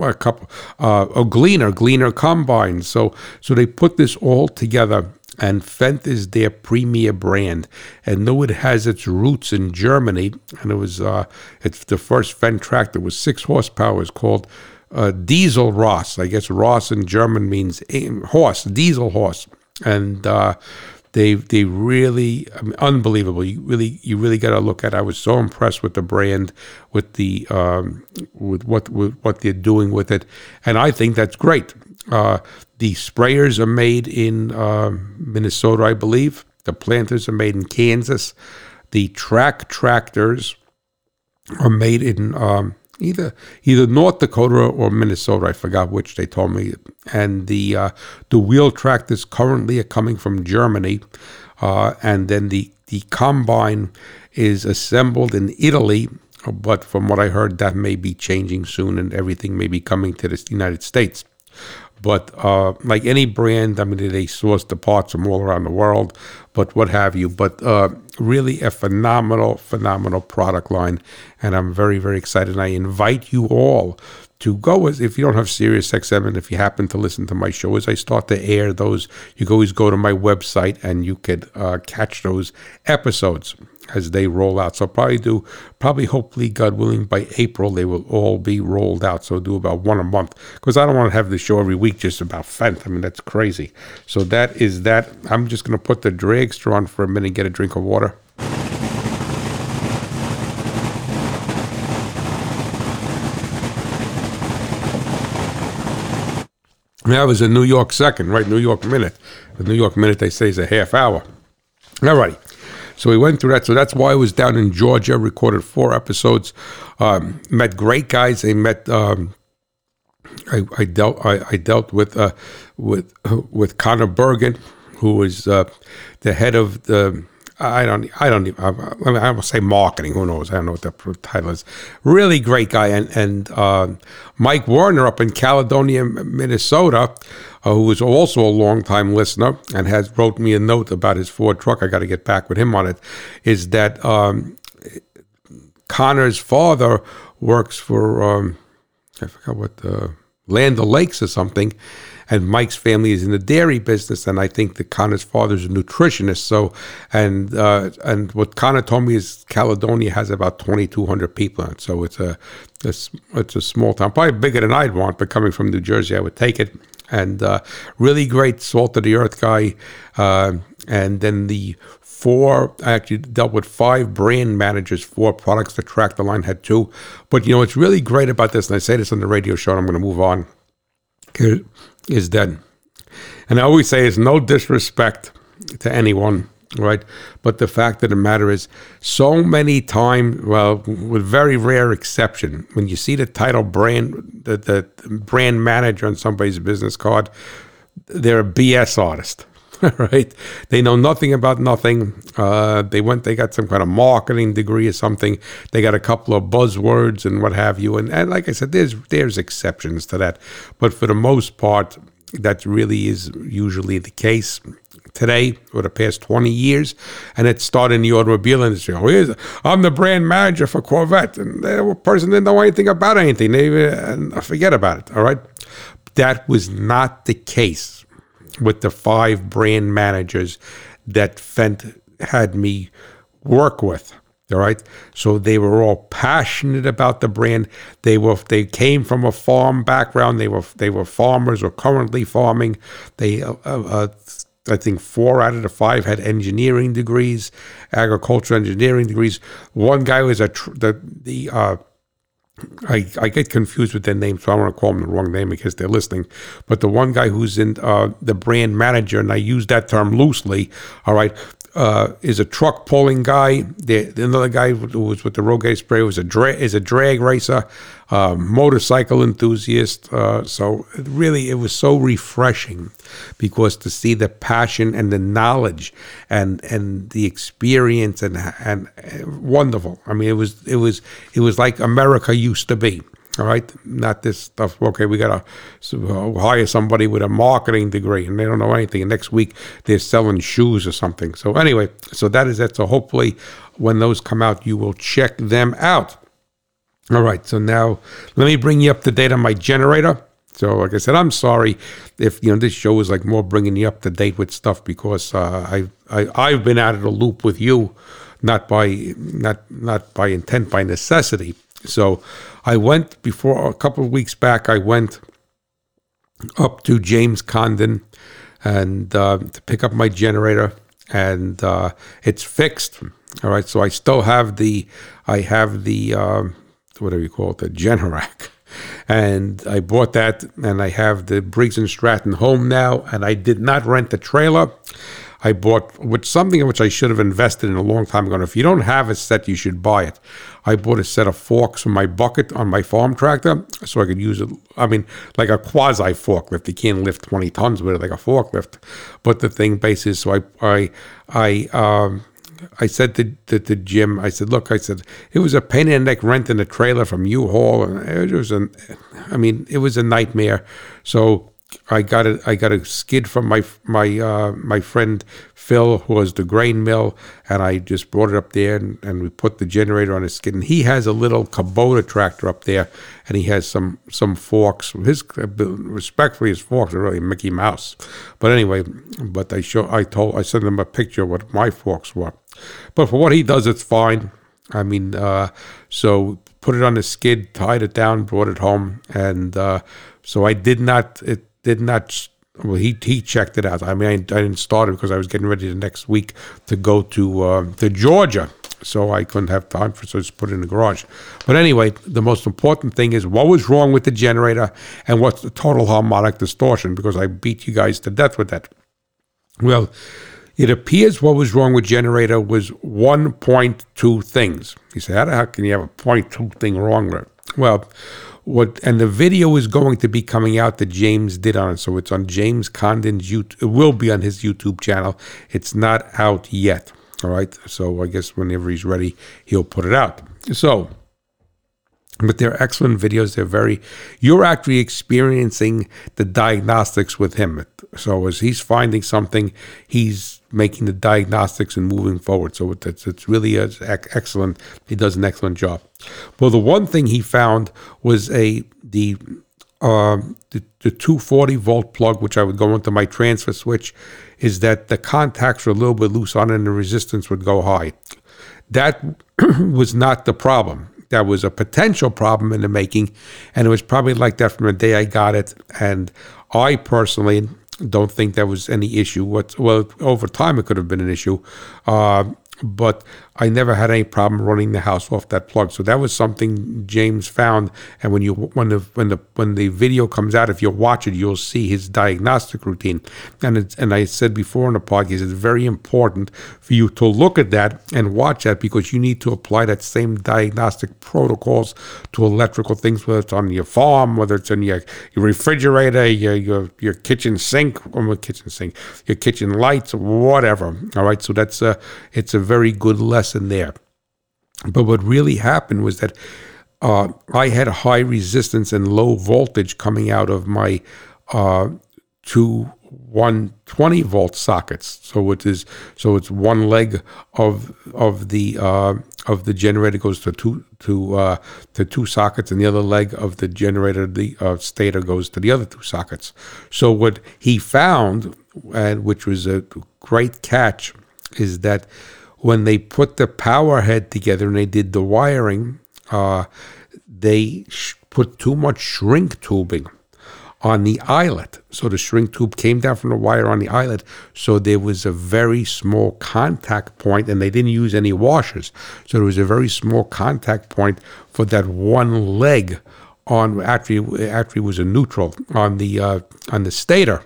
a couple uh, a gleaner gleaner combine. So so they put this all together. And Fendt is their premier brand, and though it has its roots in Germany, and it was uh, it's the first Fendt tractor was six horsepower. was called uh, Diesel Ross. I guess Ross in German means horse, diesel horse, and uh, they they really I mean, unbelievable. You really you really got to look at. It. I was so impressed with the brand, with the um, with what with what they're doing with it, and I think that's great. Uh, the sprayers are made in uh, Minnesota, I believe. The planters are made in Kansas. The track tractors are made in um, either either North Dakota or Minnesota. I forgot which they told me. And the uh, the wheel tractors currently are coming from Germany, uh, and then the the combine is assembled in Italy. But from what I heard, that may be changing soon, and everything may be coming to the United States. But uh, like any brand, I mean, they source the parts from all around the world, but what have you. But uh, really a phenomenal, phenomenal product line. And I'm very, very excited. And I invite you all to go as if you don't have Sirius XM and if you happen to listen to my show as I start to air those, you can always go to my website and you could uh, catch those episodes as they roll out. So I'll probably do probably hopefully God willing by April they will all be rolled out. So do about one a month because I don't want to have the show every week just about Fendt. I mean that's crazy. So that is that. I'm just going to put the dragster on for a minute, and get a drink of water. That was a New York second, right? New York minute. The New York minute, they say, is a half hour. All righty. So we went through that. So that's why I was down in Georgia, recorded four episodes, um, met great guys. I met. Um, I, I, dealt. I, I dealt with uh, with with Connor Bergen, who was uh, the head of the I don't, I don't even, I, I will say marketing. Who knows? I don't know what the title is. Really great guy. And, and uh, Mike Warner up in Caledonia, Minnesota, uh, who is also a longtime listener and has wrote me a note about his Ford truck. I got to get back with him on it. Is that um, Connor's father works for, um, I forgot what the Land O'Lakes or something and Mike's family is in the dairy business, and I think that Connor's father's a nutritionist. So, and uh, and what Connor told me is Caledonia has about twenty two hundred people, in it. so it's a it's, it's a small town, probably bigger than I'd want, but coming from New Jersey, I would take it. And uh, really great salt of the earth guy, uh, and then the four. I actually dealt with five brand managers, four products. To track the line had two. But you know, what's really great about this, and I say this on the radio show, and I'm going to move on is dead. And I always say it's no disrespect to anyone, right? But the fact of the matter is, so many times, well, with very rare exception, when you see the title brand, the, the brand manager on somebody's business card, they're a BS artist. right? They know nothing about nothing. Uh, they went, they got some kind of marketing degree or something. They got a couple of buzzwords and what have you. And, and like I said, there's there's exceptions to that, but for the most part, that really is usually the case today or the past 20 years and it started in the automobile industry oh i'm the brand manager for corvette and the person didn't know anything about anything they uh, forget about it all right that was not the case with the five brand managers that Fendt had me work with. All right. So they were all passionate about the brand. They were they came from a farm background. They were they were farmers or currently farming. They uh, uh, I think four out of the five had engineering degrees, agricultural engineering degrees. One guy was a tr- the the uh, I, I get confused with their names, so I want to call them the wrong name because they're listening. But the one guy who's in uh, the brand manager, and I use that term loosely, all right, uh, is a truck pulling guy. The, the another guy who was with the Rogator spray was a dra- is a drag racer, uh, motorcycle enthusiast. Uh, so really, it was so refreshing because to see the passion and the knowledge and and the experience and and uh, wonderful. I mean, it was it was it was like America used to be. All right, not this stuff. Okay, we got to hire somebody with a marketing degree, and they don't know anything. And next week they're selling shoes or something. So anyway, so that is that. So hopefully, when those come out, you will check them out. All right. So now let me bring you up to date on my generator. So, like I said, I'm sorry if you know this show is like more bringing you up to date with stuff because uh, I, I I've been out of the loop with you, not by not not by intent, by necessity. So I went before a couple of weeks back. I went up to James Condon and uh, to pick up my generator, and uh, it's fixed. All right, so I still have the I have the um, whatever you call it, the Generac. And I bought that, and I have the Briggs and Stratton home now. And I did not rent the trailer. I bought which something in which I should have invested in a long time ago. And if you don't have a set, you should buy it. I bought a set of forks for my bucket on my farm tractor, so I could use it. I mean, like a quasi forklift. You can't lift twenty tons with it like a forklift. But the thing basically, so I I I um, I said to, to, to, Jim, I said, look, I said, it was a pain in the neck renting a trailer from U-Haul. And it was an, I mean, it was a nightmare. So I got a I got a skid from my my uh, my friend Phil, who was the grain mill, and I just brought it up there and, and we put the generator on his skid. And he has a little Kubota tractor up there, and he has some some forks. His respectfully, his forks are really Mickey Mouse. But anyway, but I show I told I sent him a picture of what my forks were. But for what he does, it's fine. I mean, uh, so put it on the skid, tied it down, brought it home, and uh, so I did not. It did not. Well, he he checked it out. I mean, I, I didn't start it because I was getting ready the next week to go to uh, to Georgia, so I couldn't have time for so just put it in the garage. But anyway, the most important thing is what was wrong with the generator and what's the total harmonic distortion because I beat you guys to death with that. Well, it appears what was wrong with generator was 1.2 things. He said, how, how can you have a 0.2 thing wrong with it? Well, what and the video is going to be coming out that James did on it. So it's on James Condon's YouTube. It will be on his YouTube channel. It's not out yet. All right. So I guess whenever he's ready, he'll put it out. So but they're excellent videos. They're very, you're actually experiencing the diagnostics with him. So as he's finding something, he's making the diagnostics and moving forward. So it's, it's really a, excellent. He does an excellent job. Well, the one thing he found was a the um, the, the 240 volt plug, which I would go into my transfer switch, is that the contacts were a little bit loose on it and the resistance would go high. That was not the problem that was a potential problem in the making, and it was probably like that from the day I got it. And I personally don't think there was any issue. What well, over time it could have been an issue, uh, but I never had any problem running the house off that plug. So that was something James found. And when you when the when the when the video comes out, if you watch it, you'll see his diagnostic routine. And it's, and I said before in the podcast, it's very important for you to look at that and watch that because you need to apply that same diagnostic protocols to electrical things, whether it's on your farm, whether it's in your, your refrigerator, your, your your kitchen sink, or kitchen sink, your kitchen lights, whatever. All right. So that's a it's a very good lesson there. But what really happened was that uh, I had a high resistance and low voltage coming out of my uh, two 120 volt sockets. So it is so it's one leg of of the uh, of the generator goes to two to uh, to two sockets, and the other leg of the generator, the uh, stator, goes to the other two sockets. So what he found, and which was a great catch, is that when they put the power head together and they did the wiring, uh, they sh- put too much shrink tubing on the eyelet. So the shrink tube came down from the wire on the eyelet. So there was a very small contact point, and they didn't use any washers. So there was a very small contact point for that one leg on after he was a neutral on the uh, on the stator.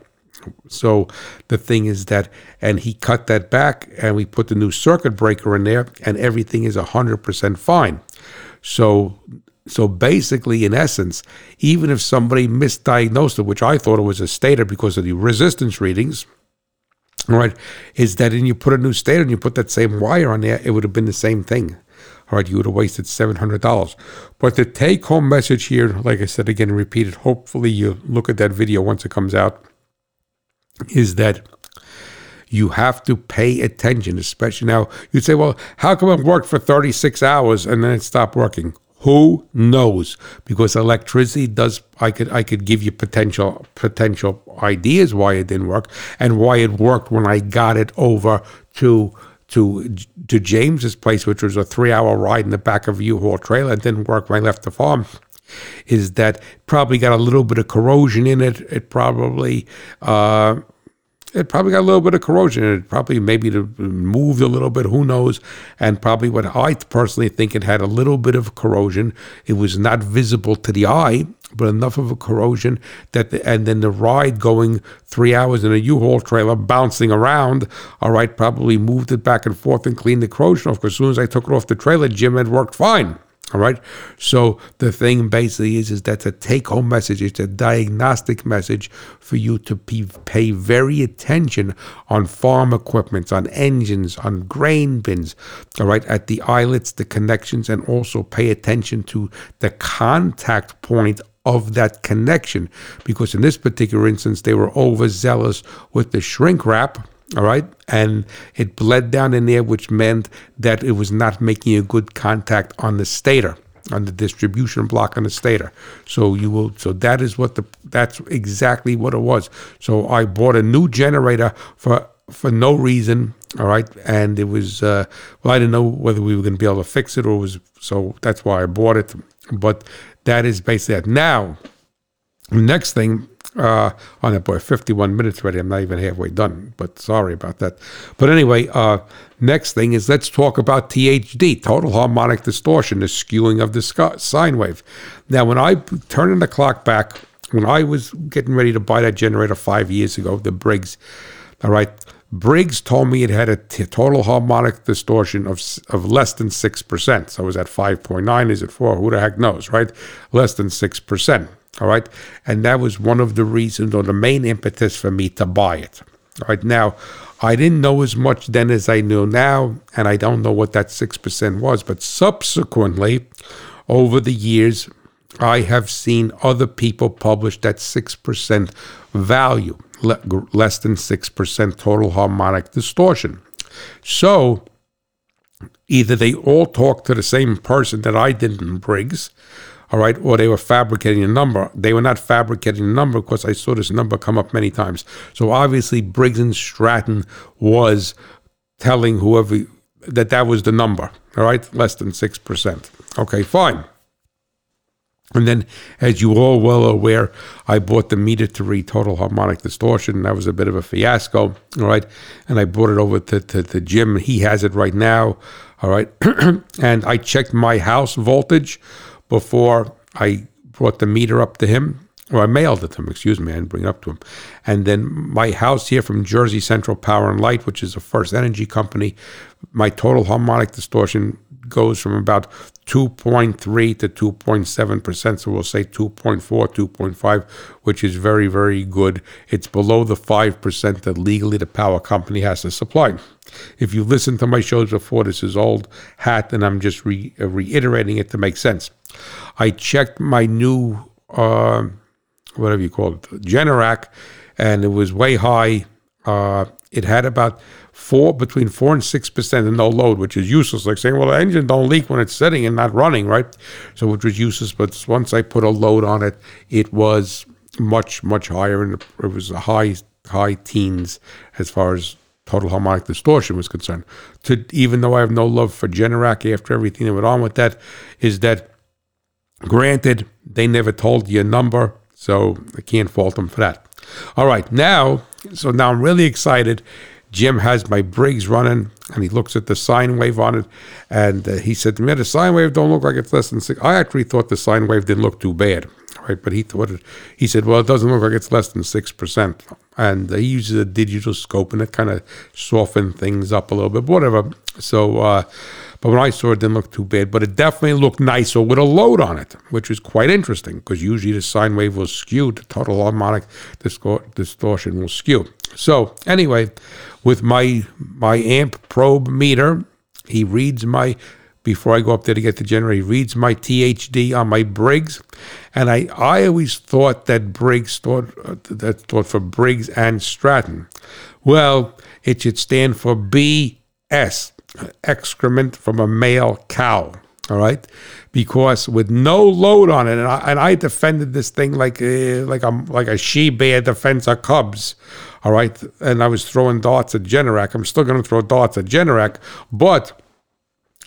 So the thing is that, and he cut that back, and we put the new circuit breaker in there, and everything is hundred percent fine. So so basically, in essence, even if somebody misdiagnosed it, which I thought it was a stator because of the resistance readings, all right, is that and you put a new stator and you put that same wire on there, it would have been the same thing. All right, you would have wasted $700. But the take home message here, like I said again, and repeated, hopefully you look at that video once it comes out, is that you have to pay attention, especially now. You'd say, well, how come it worked for 36 hours and then it stopped working? Who knows? Because electricity does. I could I could give you potential potential ideas why it didn't work and why it worked when I got it over to to to James's place, which was a three hour ride in the back of a U-Haul trailer. It didn't work when I left the farm. Is that probably got a little bit of corrosion in it? It probably. Uh, it probably got a little bit of corrosion. It probably maybe moved a little bit. Who knows? And probably what I personally think it had a little bit of corrosion. It was not visible to the eye, but enough of a corrosion that the, and then the ride going three hours in a U-Haul trailer bouncing around. All right, probably moved it back and forth and cleaned the corrosion off. Because as soon as I took it off the trailer, Jim had worked fine. All right. So the thing basically is, is that's a take home message. It's a diagnostic message for you to pay very attention on farm equipment, on engines, on grain bins, all right, at the eyelets, the connections, and also pay attention to the contact point of that connection. Because in this particular instance, they were overzealous with the shrink wrap all right. And it bled down in there, which meant that it was not making a good contact on the stator, on the distribution block on the stator. So you will, so that is what the, that's exactly what it was. So I bought a new generator for, for no reason. All right. And it was, uh, well, I didn't know whether we were going to be able to fix it or was, so that's why I bought it. But that is basically that. Now, next thing uh, on that boy, 51 minutes already. I'm not even halfway done, but sorry about that. But anyway, uh, next thing is let's talk about THD, total harmonic distortion, the skewing of the sine wave. Now, when I turning the clock back, when I was getting ready to buy that generator five years ago, the Briggs, all right, Briggs told me it had a t- total harmonic distortion of, of less than 6%. So it was at 5.9. Is it 4? Who the heck knows, right? Less than 6%. All right. And that was one of the reasons or the main impetus for me to buy it. All right. Now, I didn't know as much then as I know now, and I don't know what that 6% was. But subsequently, over the years, I have seen other people publish that 6% value, less than 6% total harmonic distortion. So, either they all talk to the same person that I did in Briggs, all right, or they were fabricating a number. They were not fabricating a number because I saw this number come up many times. So obviously, Briggs and Stratton was telling whoever that that was the number. All right, less than six percent. Okay, fine. And then, as you all well aware, I bought the meter to read total harmonic distortion. and That was a bit of a fiasco. All right. And I brought it over to, to, to Jim. He has it right now. All right. and I checked my house voltage before I brought the meter up to him, or I mailed it to him, excuse me, I didn't bring it up to him. And then my house here from Jersey Central Power and Light, which is a FirstEnergy company, my total harmonic distortion goes from about 2.3 to 2.7%. So we'll say 2.4, 2.5, which is very, very good. It's below the 5% that legally the power company has to supply. If you listen to my shows before, this is old hat, and I'm just re- reiterating it to make sense. I checked my new, uh, whatever you call it, Generac, and it was way high. Uh, it had about four between four and six percent and no load, which is useless. Like saying, well, the engine don't leak when it's sitting and not running, right? So which was useless. But once I put a load on it, it was much much higher, and it was a high high teens as far as total harmonic distortion was concerned. To even though I have no love for Generac after everything that went on with that, is that granted they never told you a number So I can't fault them for that. All right, now, so now I'm really excited. Jim has my Briggs running, and he looks at the sine wave on it, and uh, he said to me, "The sine wave don't look like it's less than six. I actually thought the sine wave didn't look too bad, right? But he thought it. He said, "Well, it doesn't look like it's less than six percent." And uh, he uses a digital scope, and it kind of softened things up a little bit. Whatever. So. Uh, but when I saw it, it didn't look too bad, but it definitely looked nicer with a load on it, which is quite interesting because usually the sine wave will skew, the total harmonic distortion will skew. So anyway, with my my Amprobe meter, he reads my before I go up there to get the generator, he reads my THD on my Briggs, and I I always thought that Briggs thought uh, that thought for Briggs and Stratton. Well, it should stand for BS excrement from a male cow. All right, because with no load on it, and I, and I defended this thing like a, like a like a she bear defends her cubs. All right, and I was throwing darts at Generac. I'm still going to throw darts at Generac, but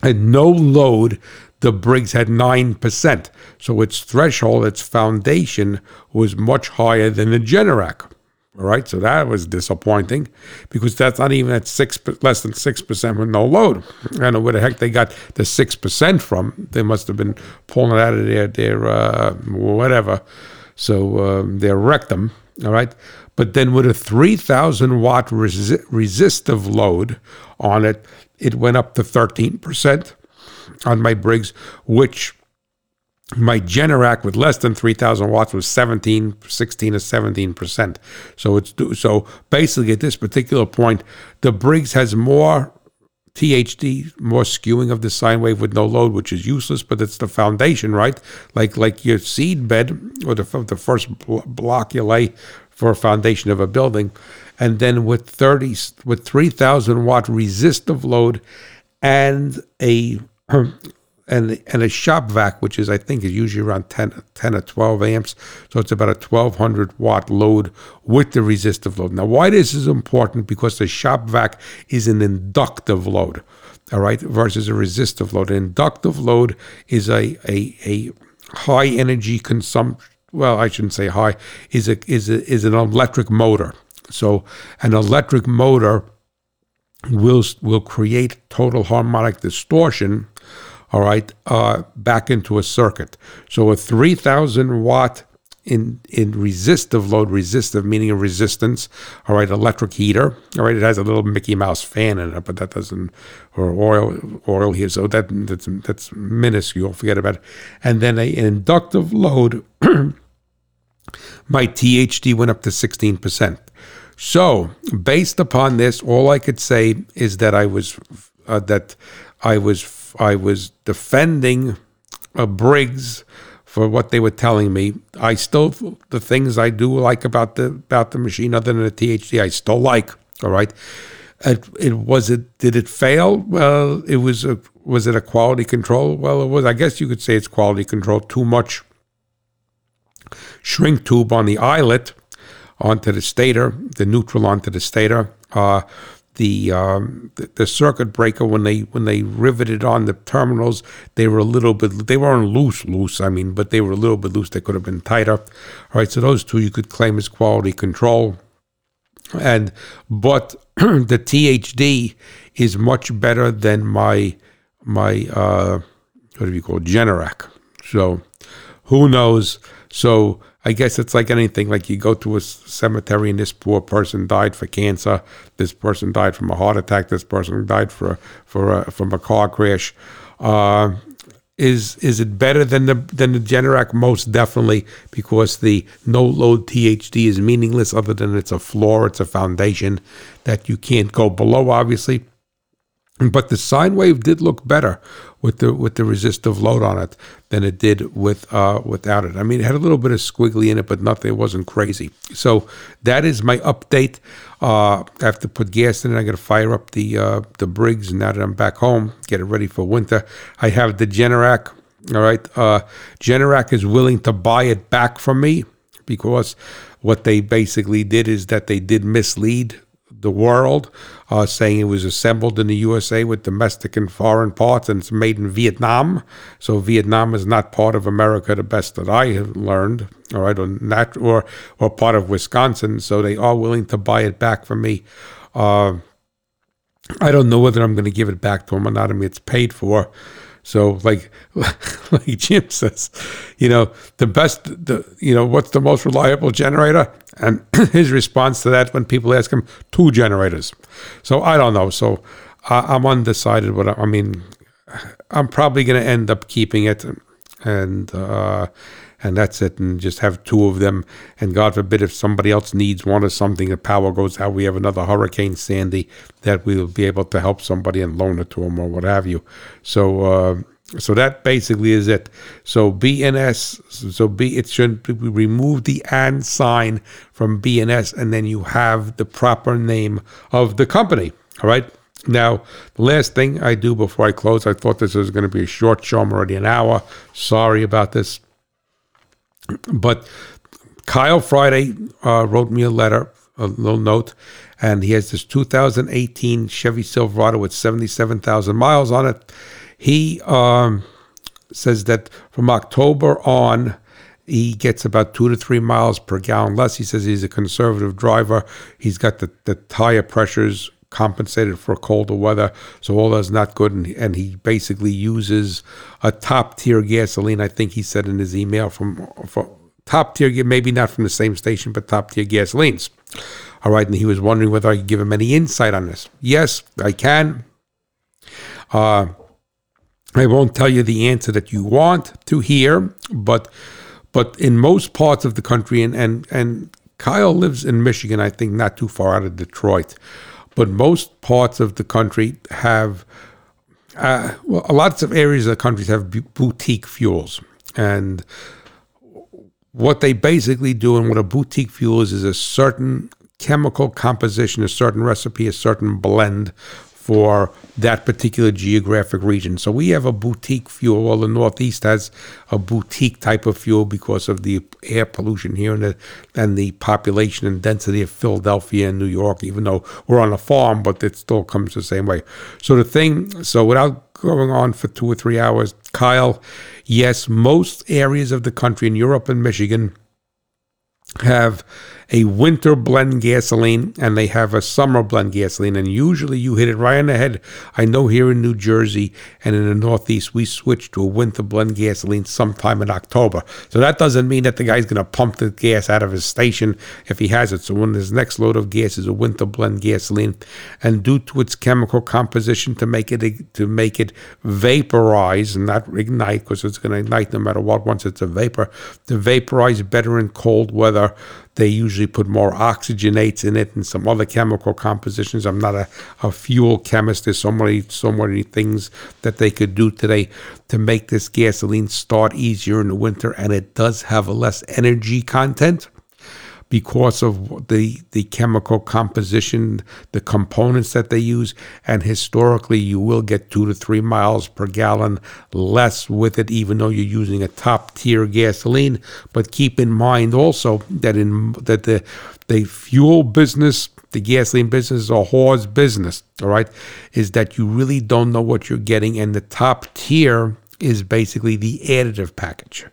at no load, the Briggs had nine percent. So its threshold, its foundation, was much higher than the Generac. Right, so that was disappointing because that's not even at six, less than six percent with no load. I don't know where the heck they got the six percent from. They must have been pulling it out of their their uh, whatever, so um, their rectum. All right, but then with a three thousand watt resi- resistive load on it, it went up to thirteen percent on my Briggs, which my Generac with less than 3000 watts was 17 16 to 17%. So it's so basically at this particular point the Briggs has more THD, more skewing of the sine wave with no load, which is useless, but it's the foundation, right? Like like your seed bed or the the first block you lay for a foundation of a building, and then with 30 with 3000 watt resistive load and a and and a shop vac, which is I think is usually around 10, 10 or 12 amps. So it's about a 1200 watt load with the resistive load. Now, why this is important? Because the shop vac is an inductive load, all right, versus a resistive load. An inductive load is a a, a high energy consumption. Well, I shouldn't say high. Is a is a, is an electric motor. So an electric motor will will create total harmonic distortion all right, uh, back into a circuit. So a 3,000 watt in, in resistive load, resistive meaning a resistance, all right, electric heater, all right, it has a little Mickey Mouse fan in it, but that doesn't, or oil, oil here, so that that's, that's minuscule, forget about it. And then a, an inductive load, my THD went up to 16%. So, based upon this, all I could say is that I was uh, that I was I was defending a Briggs for what they were telling me. I still the things I do like about the about the machine, other than the THD, I still like. All right. It, it was it did it fail? Well, it was a was it a quality control? Well, it was. I guess you could say it's quality control. Too much shrink tube on the eyelet onto the stator, the neutral onto the stator. Uh, the, um, the, the circuit breaker when they when they riveted on the terminals they were a little bit they weren't loose loose I mean but they were a little bit loose. They could have been tighter. All right so those two you could claim as quality control. And but the THD is much better than my my uh, what do you call Generac. So who knows? So I guess it's like anything. Like you go to a cemetery and this poor person died for cancer. This person died from a heart attack. This person died for for a, from a car crash. Uh, is is it better than the than the Generac? Most definitely, because the no load THD is meaningless. Other than it's a floor, it's a foundation that you can't go below. Obviously, but the sine wave did look better with the with the resistive load on it than it did with uh, without it. I mean, it had a little bit of squiggly in it, but nothing. It wasn't crazy. So that is my update. Uh, I have to put gas in it. I got to fire up the uh, the Briggs now that I'm back home. Get it ready for winter. I have the Generac. All right, uh, Generac is willing to buy it back from me because what they basically did is that they did mislead the world, uh, saying it was assembled in the USA with domestic and foreign parts, and it's made in Vietnam. So Vietnam is not part of America, the best that I have learned, all right, or not, or or part of Wisconsin. So they are willing to buy it back from me. Uh, I don't know whether I'm going to give it back to them or not. I mean, it's paid for. So, like, like Jim says, you know, the best, the you know, what's the most reliable generator? And his response to that, when people ask him, two generators. So I don't know. So I, am undecided. What I, I mean, I'm probably going to end up keeping it, and uh, and that's it, and just have two of them. And God forbid if somebody else needs one or something, the power goes out. We have another Hurricane Sandy that we will be able to help somebody and loan it to them or what have you. So. Uh, so that basically is it. So BNS, so B, it should remove the and sign from BNS, and then you have the proper name of the company. All right. Now, last thing I do before I close, I thought this was going to be a short show. I'm already an hour. Sorry about this. But Kyle Friday uh, wrote me a letter, a little note, and he has this 2018 Chevy Silverado with 77,000 miles on it. He um, says that from October on, he gets about two to three miles per gallon less. He says he's a conservative driver. He's got the, the tire pressures compensated for colder weather, so all that's not good. And, and he basically uses a top tier gasoline. I think he said in his email from top tier, maybe not from the same station, but top tier gasolines. All right, and he was wondering whether I could give him any insight on this. Yes, I can. Uh, I won't tell you the answer that you want to hear, but but in most parts of the country, and and and Kyle lives in Michigan, I think, not too far out of Detroit but most parts of the country have, uh, well, lots of areas of the country have boutique fuels. And what they basically do and what a boutique fuel is, is a certain chemical composition, a certain recipe, a certain blend for that particular geographic region. So we have a boutique fuel. Well, the Northeast has a boutique type of fuel because of the air pollution here and the, and the population and density of Philadelphia and New York, even though we're on a farm, but it still comes the same way. So the thing, so without going on for two or three hours, Kyle, yes, most areas of the country in Europe and Michigan have a winter blend gasoline and they have a summer blend gasoline. And usually you hit it right on the head. I know here in New Jersey and in the Northeast, we switch to a winter blend gasoline sometime in October. So that doesn't mean that the guy's going to pump the gas out of his station if he has it. So when his next load of gas is a winter blend gasoline, and due to its chemical composition to make it to make it vaporize and not ignite because it's going to ignite no matter what once it's a vapor, to vaporize better in cold weather they usually put more oxygenates in it and some other chemical compositions. I'm not a, a fuel chemist. There's so many, so many things that they could do today to make this gasoline start easier in the winter, and it does have a less energy content because of the the chemical composition, the components that they use, and historically you will get two to three miles per gallon less with it, even though you're using a top tier gasoline. But keep in mind also that in that the the fuel business the gasoline business is a whore's business, all right, is that you really don't know what you're getting. And the top tier is basically the additive package.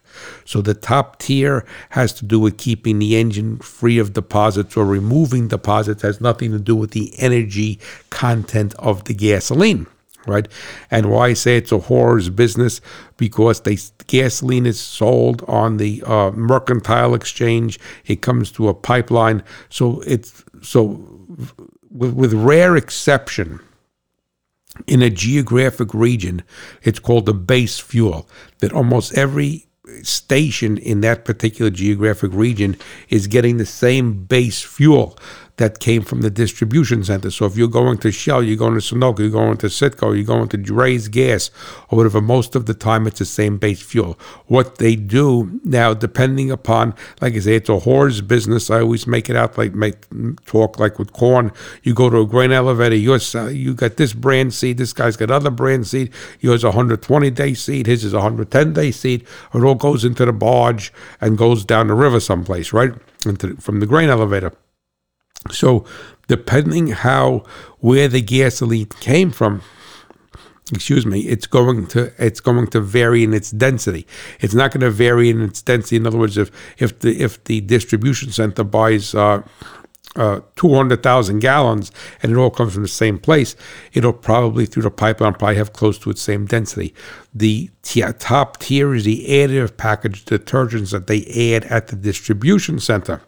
So the top tier has to do with keeping the engine free of deposits or removing deposits, has nothing to do with the energy content of the gasoline. Right, and why I say it's a whore's business because they gasoline is sold on the uh, mercantile exchange. It comes to a pipeline, so it's so with, with rare exception, in a geographic region, it's called the base fuel. That almost every station in that particular geographic region is getting the same base fuel that came from the distribution center. So if you're going to Shell, you're going to Sunoco, you're going to Citgo, you're going to Dray's Gas, or whatever, most of the time it's the same base fuel. What they do now, depending upon, like I say, it's a whore's business. I always make it out like make talk like with corn. You go to a grain elevator, you you got this brand seed, this guy's got other brand seed. Yours a 120 day seed, his is a 110 day seed. It all goes into the barge and goes down the river someplace, right? Into, from the grain elevator. So, depending how where the gasoline came from, excuse me, it's going to it's going to vary in its density. It's not going to vary in its density. In other words, if if the if the distribution center buys uh, uh, 200,000 gallons and it all comes from the same place, it'll probably through the pipeline probably have close to its same density. The t- top tier is the additive package detergents that they add at the distribution center.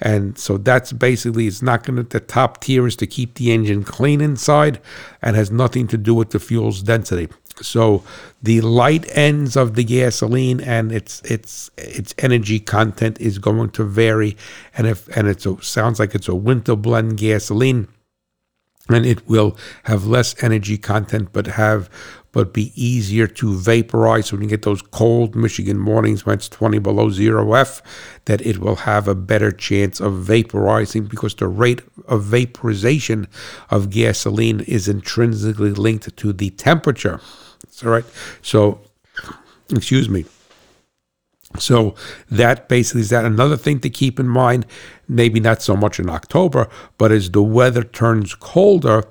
And so that's basically it's not going to the top tier is to keep the engine clean inside and has nothing to do with the fuel's density. So the light ends of the gasoline and its its its energy content is going to vary. And if and it sounds like it's a winter blend gasoline, and it will have less energy content, but have but be easier to vaporize. So when you get those cold Michigan mornings when it's 20 below zero F, that it will have a better chance of vaporizing because the rate of vaporization of gasoline is intrinsically linked to the temperature. All right. So, excuse me. So that basically is that. Another thing to keep in mind, maybe not so much in October, but as the weather turns colder,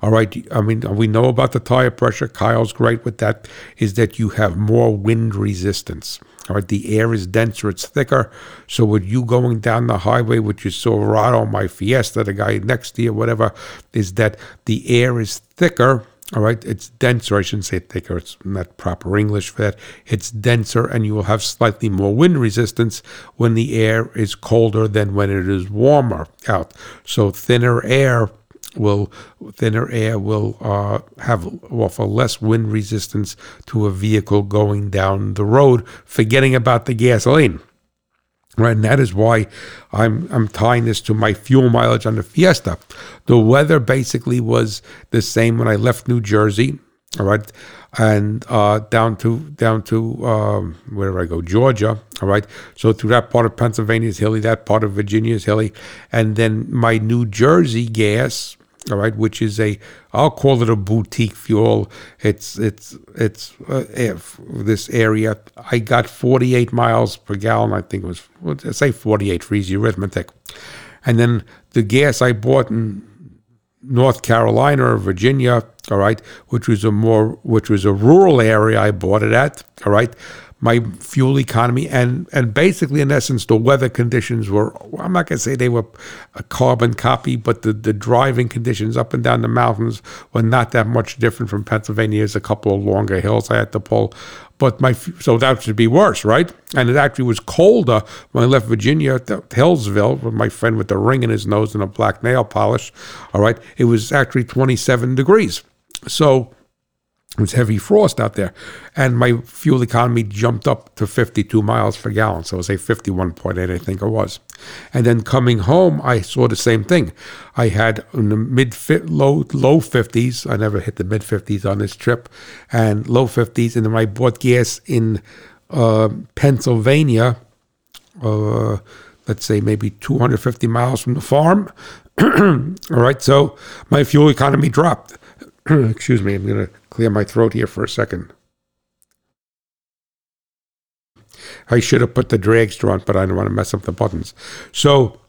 all right, I mean, we know about the tire pressure. Kyle's great with that, is that you have more wind resistance. All right, the air is denser, it's thicker. So, with you going down the highway with your Silverado, my Fiesta, the guy next to you, whatever, is that the air is thicker all right, it's denser. I shouldn't say thicker. It's not proper English for that. It's denser, and you will have slightly more wind resistance when the air is colder than when it is warmer out. So thinner air will thinner air will uh, have offer less wind resistance to a vehicle going down the road. Forgetting about the gasoline. Right, and that is why I'm I'm tying this to my fuel mileage on the Fiesta. The weather basically was the same when I left New Jersey, all right, and uh, down to down to um, wherever I go, Georgia, all right. So through that part of Pennsylvania is hilly, that part of Virginia is hilly, and then my New Jersey gas all right, which is a I'll call it a boutique fuel. It's it's it's uh, if this area. I got 48 miles per gallon. I think it was let's say 48 for easy arithmetic, and then the gas I bought in North Carolina or Virginia, all right, which was a more which was a rural area. I bought it at, all right my fuel economy and and basically in essence the weather conditions were I'm not going to say they were a carbon copy but the the driving conditions up and down the mountains were not that much different from Pennsylvania. There's a couple of longer hills I had to pull. But my so that should be worse right? And it actually was colder when I left Virginia to Hillsville with my friend with the ring in his nose and a black nail polish all right? It was actually 27 degrees. So it was heavy frost out there, and my fuel economy jumped up to 52 miles per gallon. So it was a 51.8, I think it was. And then coming home, I saw the same thing. I had in the mid low low 50s. I never hit the mid 50s on this trip, and low 50s. And then I bought gas in uh, Pennsylvania. Uh, let's say maybe 250 miles from the farm. All right, so my fuel economy dropped. Excuse me, I'm to clear my throat here for a second. I should have put the drag straw on, but I don't want to mess up the buttons. So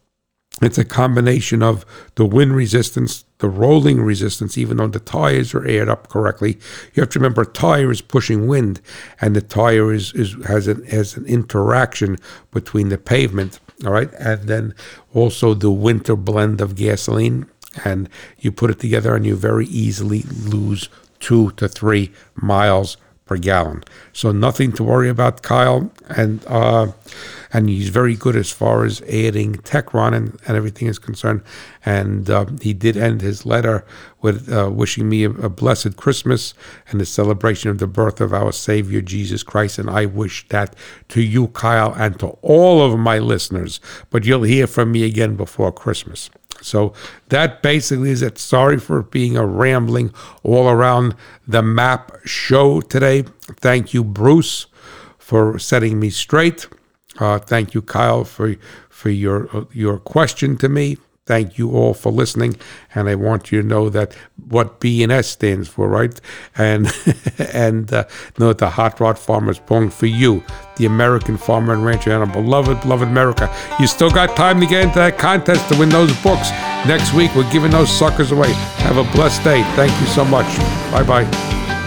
it's a combination of the wind resistance, the rolling resistance, even though the tires are aired up correctly. You have to remember a tire is pushing wind, and the tire is, is has an has an interaction between the pavement. All right, and then also the winter blend of gasoline and you put it together and you very easily lose two to three miles per gallon. So nothing to worry about, Kyle. And uh, and he's very good as far as adding Techron and, and everything is concerned. And uh, he did end his letter with uh, wishing me a, a, blessed Christmas and the celebration of the birth of our Savior Jesus Christ. And I wish that to you, Kyle, and to all of my listeners. But you'll hear from me again before Christmas. So that basically is it. Sorry for being a rambling all around the map show today. Thank you, Bruce, for setting me straight. Uh, thank you, Kyle, for for your uh, your question to me. Thank you all for listening, and I want you to know that what BNS stands for, right? And and uh, know the Hot Rod Farmer is pulling for you, the American farmer and rancher, and our beloved, beloved America. You still got time to get into that contest to win those books. Next week, we're giving those suckers away. Have a blessed day. Thank you so much. Bye bye.